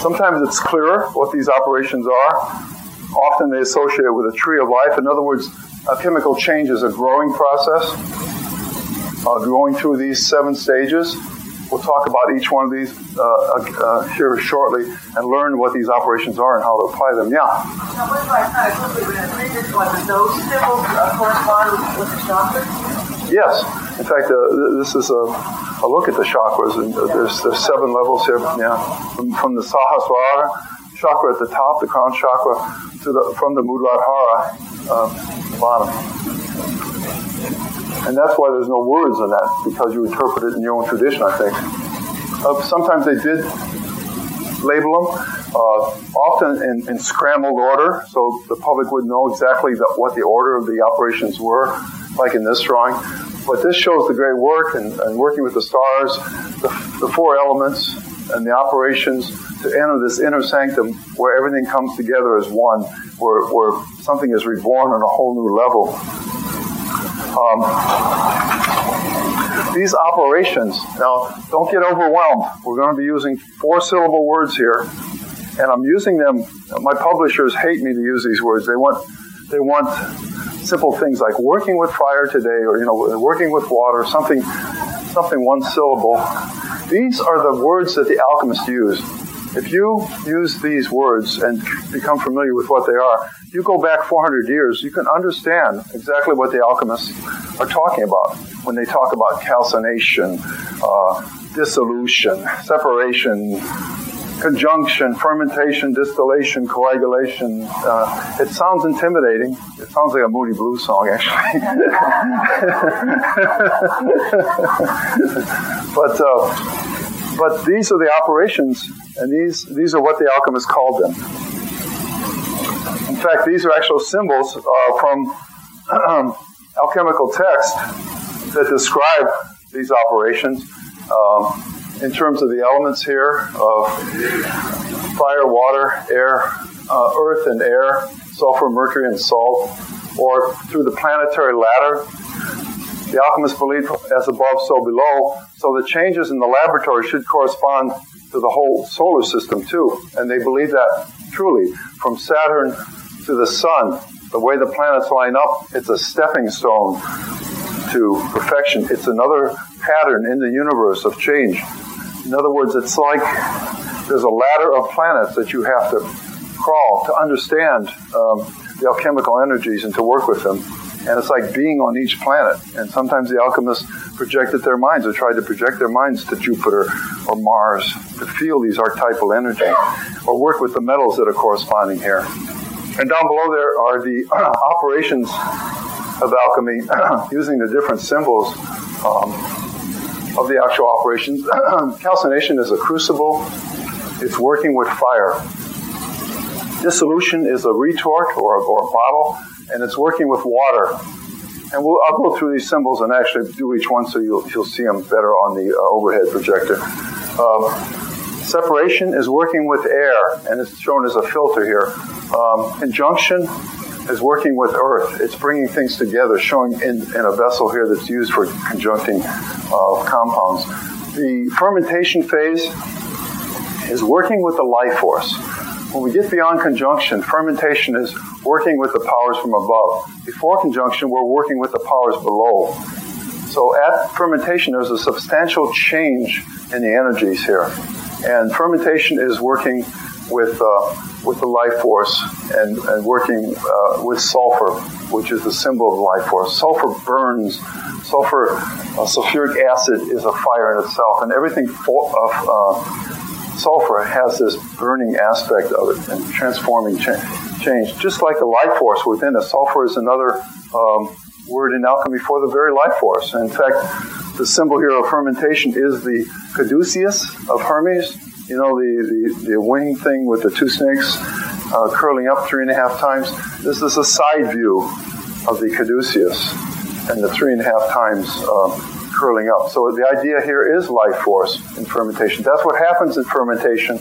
sometimes it's clearer what these operations are. Often they associate it with a tree of life. In other words, a chemical change is a growing process, uh, going through these seven stages. We'll talk about each one of these uh, uh, here shortly and learn what these operations are and how to apply them. Yeah? Now, what if I kind of quickly read this one? Those symbols uh, correspond with the chakras? Yes. In fact, uh, this is a, a, look at the chakras. And uh, there's, there's seven levels here. Yeah, from, from the Sahasrara chakra at the top, the crown chakra, to the, from the Muladhara, uh, bottom. And that's why there's no words in that, because you interpret it in your own tradition, I think. Uh, sometimes they did label them, uh, often in, in, scrambled order, so the public would know exactly the, what the order of the operations were, like in this drawing. But this shows the great work and, and working with the stars, the, the four elements, and the operations to enter this inner sanctum where everything comes together as one, where, where something is reborn on a whole new level. Um, these operations, now don't get overwhelmed. We're going to be using four syllable words here, and I'm using them. My publishers hate me to use these words. They want, they want simple things like working with fire today, or you know, working with water, something, something one syllable. These are the words that the alchemists use. If you use these words and become familiar with what they are, you go back 400 years, you can understand exactly what the alchemists are talking about when they talk about calcination, uh, dissolution, separation, conjunction, fermentation, distillation, coagulation. Uh, it sounds intimidating. It sounds like a Moody Blues song, actually. but uh, but these are the operations, and these, these are what the alchemists called them. In fact, these are actual symbols uh, from alchemical texts that describe these operations um, in terms of the elements here of fire, water, air, uh, earth, and air, sulfur, mercury, and salt, or through the planetary ladder. The alchemists believed as above, so below. So the changes in the laboratory should correspond to the whole solar system too. And they believe that truly from Saturn to the sun, the way the planets line up, it's a stepping stone to perfection. It's another pattern in the universe of change. In other words, it's like there's a ladder of planets that you have to crawl to understand um, the alchemical energies and to work with them. And it's like being on each planet. And sometimes the alchemists projected their minds or tried to project their minds to Jupiter or Mars to feel these archetypal energy or work with the metals that are corresponding here. And down below there are the operations of alchemy using the different symbols um, of the actual operations. Calcination is a crucible, it's working with fire. Dissolution is a retort or a, or a bottle, and it's working with water. And we'll, I'll go through these symbols and actually do each one so you'll, you'll see them better on the uh, overhead projector. Um, separation is working with air, and it's shown as a filter here. Um, conjunction is working with earth. It's bringing things together, showing in, in a vessel here that's used for conjuncting uh, compounds. The fermentation phase is working with the life force. When we get beyond conjunction, fermentation is working with the powers from above. Before conjunction, we're working with the powers below. So at fermentation, there's a substantial change in the energies here. And fermentation is working with, uh, with the life force and, and working uh, with sulfur, which is the symbol of life force. Sulfur burns. Sulfur, uh, sulfuric acid is a fire in itself, and everything for, uh, sulfur has this burning aspect of it and transforming cha- change. Just like the life force within us, sulfur is another um, word in alchemy for the very life force. In fact, the symbol here of fermentation is the caduceus of Hermes. You know, the, the, the wing thing with the two snakes uh, curling up three and a half times. This is a side view of the caduceus and the three and a half times uh, curling up. So the idea here is life force in fermentation. That's what happens in fermentation.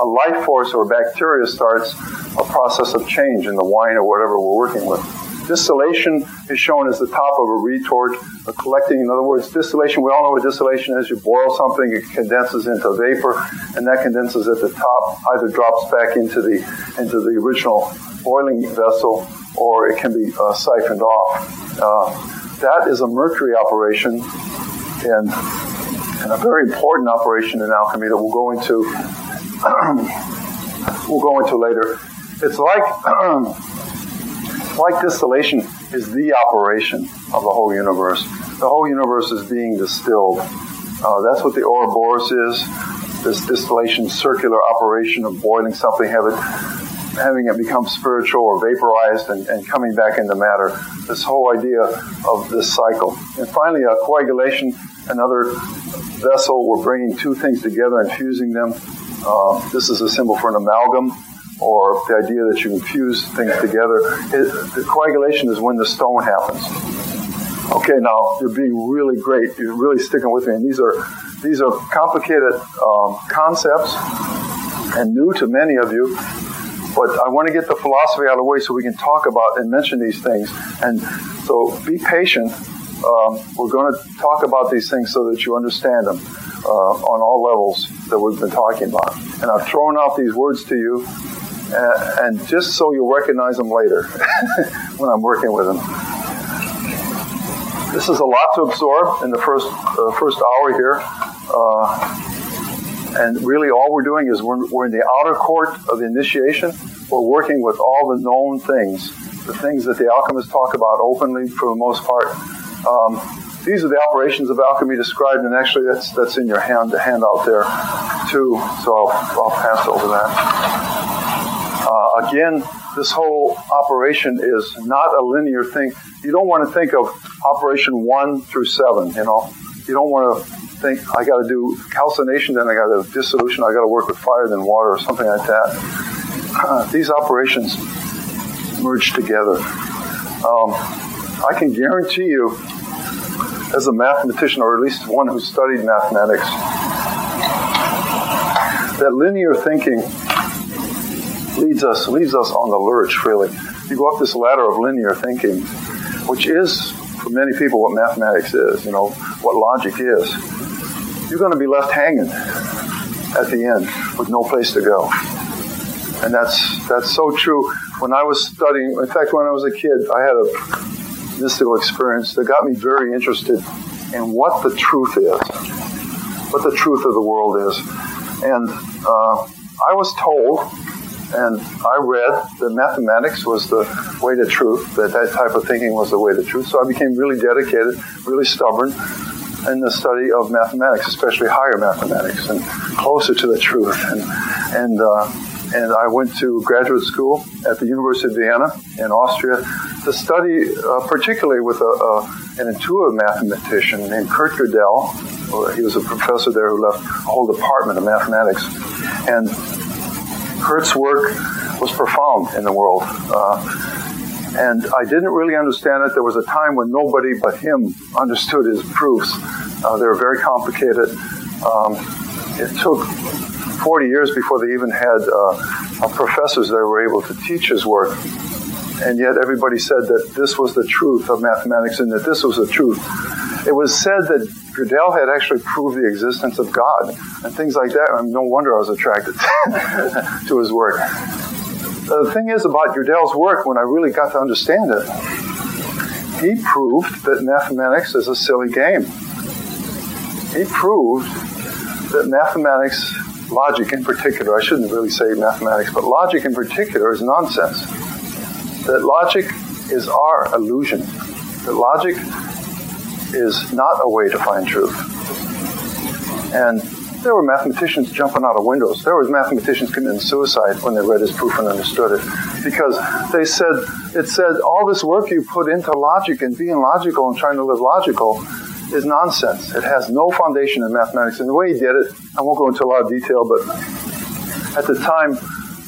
A life force or bacteria starts a process of change in the wine or whatever we're working with. Distillation is shown as the top of a retort, a collecting. In other words, distillation, we all know what distillation is. You boil something, it condenses into vapor, and that condenses at the top, either drops back into the, into the original boiling vessel, or it can be uh, siphoned off. Uh, that is a mercury operation and, and a very important operation in alchemy that we'll go into we'll go into later. It's like like distillation is the operation of the whole universe. The whole universe is being distilled. Uh, that's what the Ouroboros is. This distillation circular operation of boiling something, have it having it become spiritual or vaporized and, and coming back into matter. This whole idea of this cycle. And finally, a coagulation, another vessel. We're bringing two things together and fusing them. Uh, this is a symbol for an amalgam or the idea that you can fuse things together. It, the coagulation is when the stone happens. Okay, now you're being really great. You're really sticking with me. And these are these are complicated um, concepts and new to many of you. But I want to get the philosophy out of the way so we can talk about and mention these things. And so be patient. Um, we're going to talk about these things so that you understand them uh, on all levels that we've been talking about. And I've thrown out these words to you, uh, and just so you'll recognize them later when I'm working with them. This is a lot to absorb in the first uh, first hour here. And really, all we're doing is we're, we're in the outer court of initiation. We're working with all the known things, the things that the alchemists talk about openly for the most part. Um, these are the operations of alchemy described, and actually, that's that's in your hand handout there too. So I'll, I'll pass over that. Uh, again, this whole operation is not a linear thing. You don't want to think of operation one through seven. You know, you don't want to think I got to do calcination, then I got to dissolution, I got to work with fire, then water, or something like that. Uh, these operations merge together. Um, I can guarantee you, as a mathematician, or at least one who studied mathematics, that linear thinking leads us leads us on the lurch. Really, you go up this ladder of linear thinking, which is for many people what mathematics is. You know what logic is. You're going to be left hanging at the end with no place to go, and that's that's so true. When I was studying, in fact, when I was a kid, I had a mystical experience that got me very interested in what the truth is, what the truth of the world is. And uh, I was told, and I read that mathematics was the way to truth, that that type of thinking was the way to truth. So I became really dedicated, really stubborn in the study of mathematics, especially higher mathematics, and closer to the truth. And, and, uh, and I went to graduate school at the University of Vienna in Austria to study, uh, particularly with a, a, an intuitive mathematician named Kurt Gödel, he was a professor there who left a whole department of mathematics. And Kurt's work was profound in the world. Uh, and I didn't really understand it. There was a time when nobody but him understood his proofs. Uh, they were very complicated. Um, it took 40 years before they even had uh, professors that were able to teach his work. And yet everybody said that this was the truth of mathematics and that this was the truth. It was said that Gödel had actually proved the existence of God and things like that. And no wonder I was attracted to his work. The thing is about Gödel's work, when I really got to understand it, he proved that mathematics is a silly game. He proved that mathematics, logic in particular, I shouldn't really say mathematics, but logic in particular is nonsense. That logic is our illusion. That logic is not a way to find truth. And there were mathematicians jumping out of windows. There was mathematicians committing suicide when they read his proof and understood it. Because they said, it said, all this work you put into logic and being logical and trying to live logical is nonsense. It has no foundation in mathematics. And the way he did it, I won't go into a lot of detail, but at the time,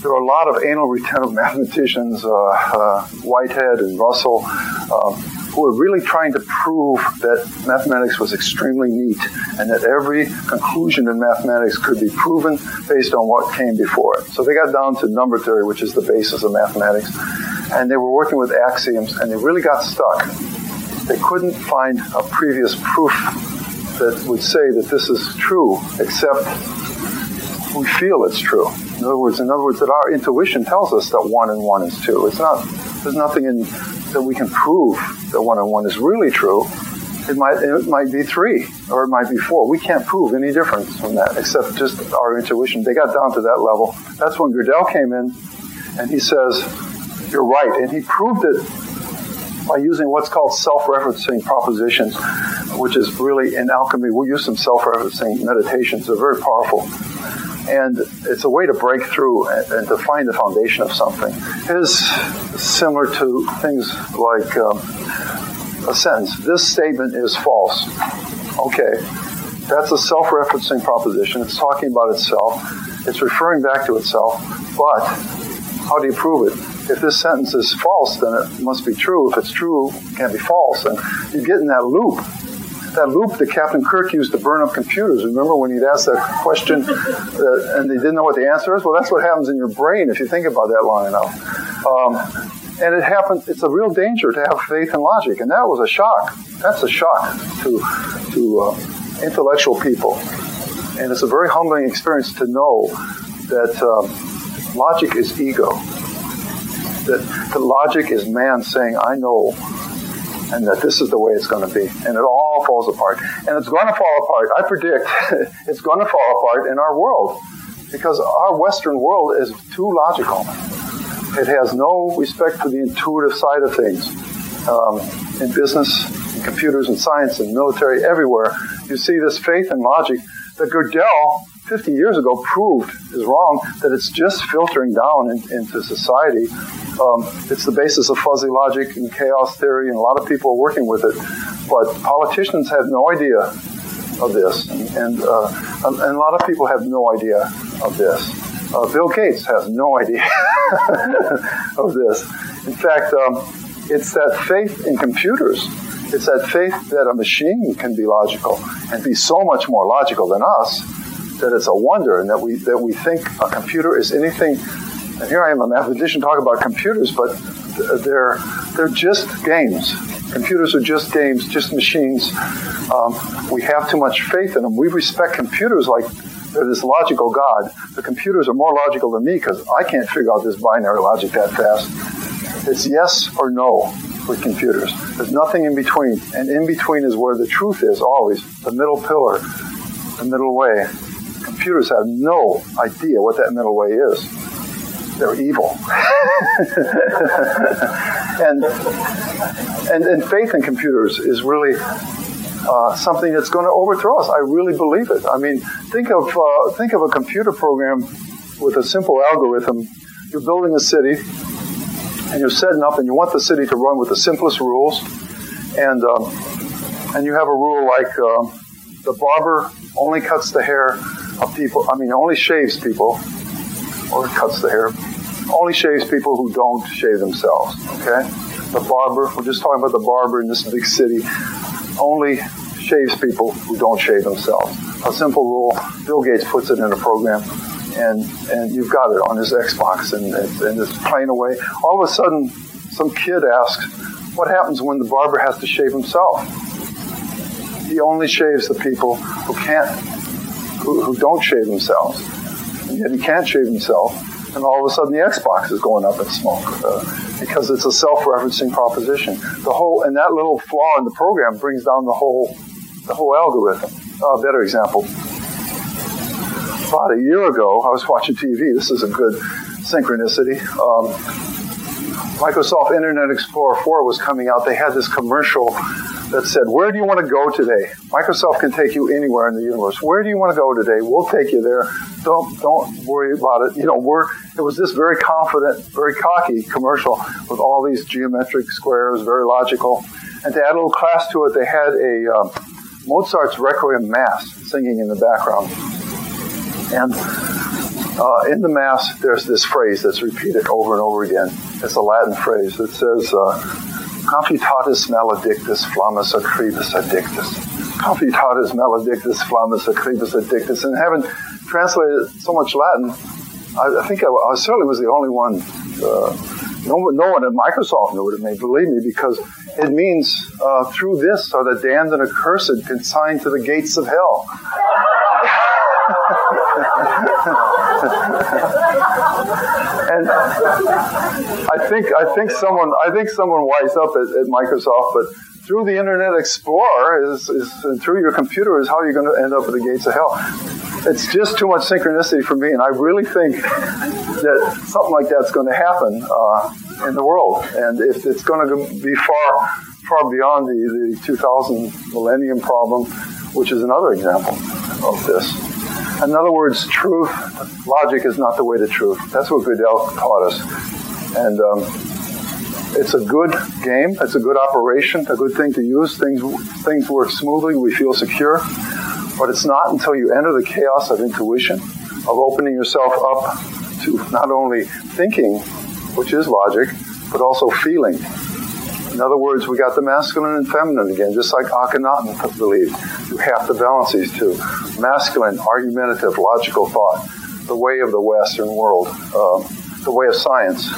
there were a lot of anal retentive mathematicians, uh, uh, Whitehead and Russell, uh, who were really trying to prove that mathematics was extremely neat and that every conclusion in mathematics could be proven based on what came before it. So they got down to number theory, which is the basis of mathematics, and they were working with axioms, and they really got stuck. They couldn't find a previous proof that would say that this is true, except we feel it's true. In other words, in other words, that our intuition tells us that one and one is two. It's not. There's nothing in that we can prove that one on one is really true, it might it might be three or it might be four. We can't prove any difference from that except just our intuition. They got down to that level. That's when Gödel came in, and he says, "You're right," and he proved it by using what's called self-referencing propositions, which is really in alchemy we use some self-referencing meditations. They're very powerful and it's a way to break through and, and to find the foundation of something. It is similar to things like um, a sentence. This statement is false. Okay, that's a self-referencing proposition. It's talking about itself. It's referring back to itself. But how do you prove it? If this sentence is false, then it must be true. If it's true, it can't be false. And you get in that loop that loop that Captain Kirk used to burn up computers. Remember when he'd ask that question uh, and they didn't know what the answer is? Well, that's what happens in your brain if you think about that long enough. Um, and it happens, it's a real danger to have faith in logic. And that was a shock. That's a shock to, to uh, intellectual people. And it's a very humbling experience to know that um, logic is ego. That the logic is man saying, I know and that this is the way it's going to be. And it all falls apart. And it's going to fall apart. I predict it's going to fall apart in our world because our Western world is too logical. It has no respect for the intuitive side of things. Um, in business, in computers, and science, and military, everywhere, you see this faith and logic that Gödel 50 years ago proved is wrong, that it's just filtering down in, into society. Um, it's the basis of fuzzy logic and chaos theory, and a lot of people are working with it. But politicians have no idea of this, and, and, uh, and a lot of people have no idea of this. Uh, Bill Gates has no idea of this. In fact, um, it's that faith in computers. It's that faith that a machine can be logical and be so much more logical than us that it's a wonder and that we that we think a computer is anything. And here I am, a mathematician, talking about computers, but they're they're just games. Computers are just games, just machines. Um, we have too much faith in them. We respect computers like they're this logical God. The computers are more logical than me because I can't figure out this binary logic that fast. It's yes or no with computers. There's nothing in between. And in between is where the truth is always the middle pillar, the middle way. Computers have no idea what that middle way is. They're evil. and, and, and faith in computers is really uh, something that's going to overthrow us. I really believe it. I mean, think of uh, think of a computer program with a simple algorithm. You're building a city, and you're setting up, and you want the city to run with the simplest rules, and um, and you have a rule like um, the barber only cuts the hair of people. I mean, only shaves people, or cuts the hair. Only shaves people who don't shave themselves. Okay, the barber. We're just talking about the barber in this big city only shaves people who don't shave themselves. A simple rule. Bill Gates puts it in a program, and and you've got it on his Xbox, and, and it's playing away. All of a sudden, some kid asks, "What happens when the barber has to shave himself?" He only shaves the people who can't, who, who don't shave themselves, and yet he can't shave himself. And all of a sudden, the Xbox is going up in smoke. Uh, because it's a self-referencing proposition. The whole and that little flaw in the program brings down the whole the whole algorithm. A better example. About a year ago, I was watching TV. This is a good synchronicity. Um, Microsoft Internet Explorer 4 was coming out. They had this commercial that said, Where do you want to go today? Microsoft can take you anywhere in the universe. Where do you want to go today? We'll take you there. Don't don't worry about it. You know, we're it was this very confident, very cocky commercial with all these geometric squares, very logical. And to add a little class to it, they had a um, Mozart's Requiem Mass singing in the background. And uh, in the Mass, there's this phrase that's repeated over and over again. It's a Latin phrase that says, uh, Confutatis maledictis flammis acribus addictis. Confutatis maledictis flammis acribus addictis. And having translated so much Latin, I, I think I, I, certainly was the only one. Uh, no, no, one at Microsoft knew what it. May believe me because it means uh, through this are the damned and accursed consigned to the gates of hell. and I think I think someone I think someone wised up at, at Microsoft, but through the Internet Explorer is, is through your computer is how you're going to end up at the gates of hell. It's just too much synchronicity for me, and I really think that something like that's going to happen uh, in the world, and if it's going to be far far beyond the, the 2000 millennium problem, which is another example of this. In other words, truth, logic is not the way to truth. That's what Gödel taught us. And um, it's a good game. It's a good operation, a good thing to use. Things, things work smoothly. We feel secure. But it's not until you enter the chaos of intuition, of opening yourself up to not only thinking, which is logic, but also feeling, in other words, we got the masculine and feminine again, just like Akhenaten believed. You have to balance these two. Masculine, argumentative, logical thought, the way of the Western world, uh, the way of science,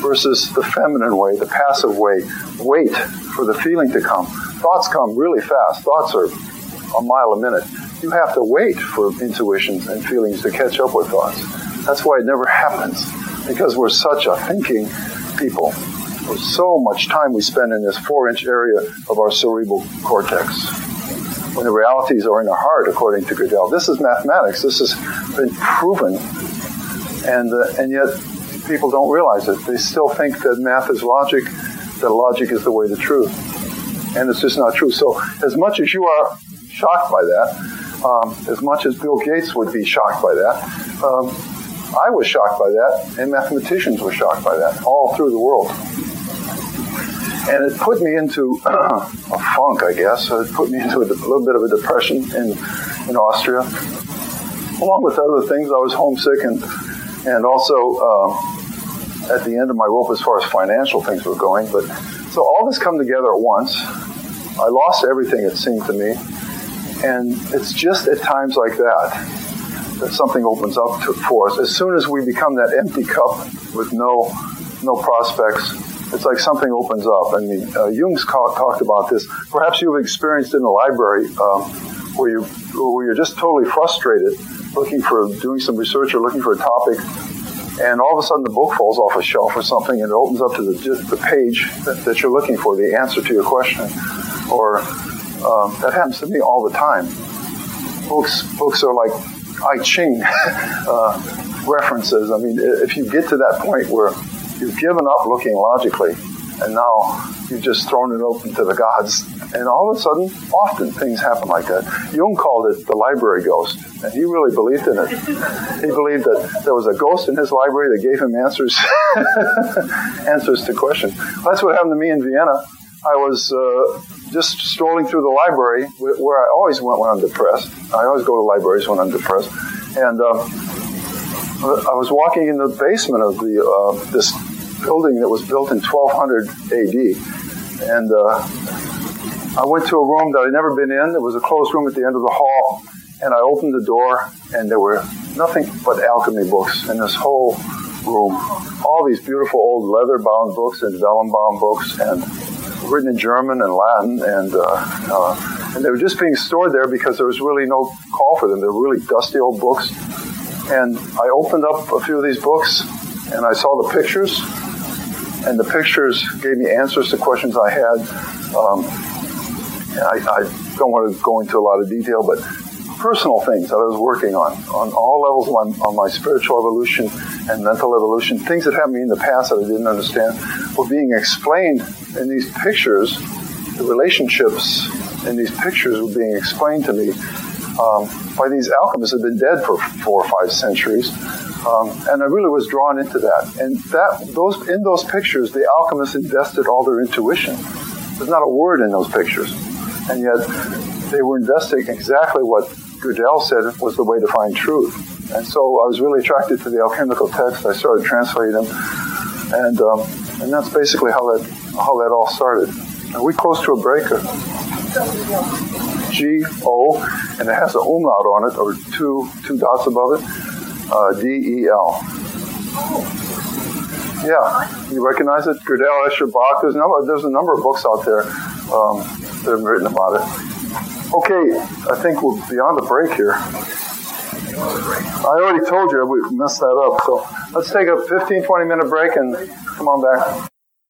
versus the feminine way, the passive way. Wait for the feeling to come. Thoughts come really fast. Thoughts are a mile a minute. You have to wait for intuitions and feelings to catch up with thoughts. That's why it never happens, because we're such a thinking people so much time we spend in this four inch area of our cerebral cortex. When the realities are in our heart, according to Gödel. This is mathematics. This has been proven. And, uh, and yet, people don't realize it. They still think that math is logic, that logic is the way to truth. And it's just not true. So, as much as you are shocked by that, um, as much as Bill Gates would be shocked by that, um, I was shocked by that, and mathematicians were shocked by that all through the world. And it put me into a funk, I guess. It put me into a, little bit of a depression in in Austria, along with other things. I was homesick and and also uh, at the end of my rope as far as financial things were going. But so all this come together at once. I lost everything, it seemed to me, and it's just at times like that that something opens up to, for us. As soon as we become that empty cup with no no prospects, it's like something opens up. I mean, uh, Jung's talked about this. Perhaps you've experienced in the library um, where you where you're just totally frustrated, looking for doing some research or looking for a topic, and all of a sudden the book falls off a shelf or something, and it opens up to the, the page that, that you're looking for, the answer to your question. Or um, that happens to me all the time. Books books are like I Ching uh, references. I mean, if you get to that point where you've given up looking logically, and now you've just thrown it open to the gods, and all of a sudden, often things happen like that. Jung called it the library ghost, and he really believed in it. He believed that there was a ghost in his library that gave him answers, answers to questions. That's what happened to me in Vienna. I was uh, just strolling through the library where I always went when I'm depressed. I always go to libraries when I'm depressed. And uh, I was walking in the basement of the uh, this building that was built in 1200 AD. And uh, I went to a room that I'd never been in. It was a closed room at the end of the hall. And I opened the door, and there were nothing but alchemy books in this whole room. All these beautiful old leather bound books and vellum bound books and written in German and Latin, and uh, uh, and they were just being stored there because there was really no call for them. They were really dusty old books. And I opened up a few of these books, and I saw the pictures, and the pictures gave me answers to questions I had. Um, I, I don't want to go into a lot of detail, but personal things that I was working on, on all levels of my, on my spiritual evolution and mental evolution, things that happened to me in the past that I didn't understand, were being explained in these pictures. The relationships in these pictures were being explained to me um, by these alchemists who had been dead for four or five centuries. Um, and I really was drawn into that. And that those in those pictures, the alchemists invested all their intuition. There's not a word in those pictures, and yet they were investing exactly what Gödel said was the way to find truth. And so I was really attracted to the alchemical text. I started translating them, and um, and that's basically how that how that all started. Are we close to a breaker? G O, and it has an umlaut on it, or two two dots above it. Uh, D E L. Yeah, you recognize it? Gödel, Escher, Bach. There's a number, there's a number of books out there um, that have written about it. Okay, I think we're beyond the break here. I already told you we messed that up, so let's take a 15, 20 minute break and come on back.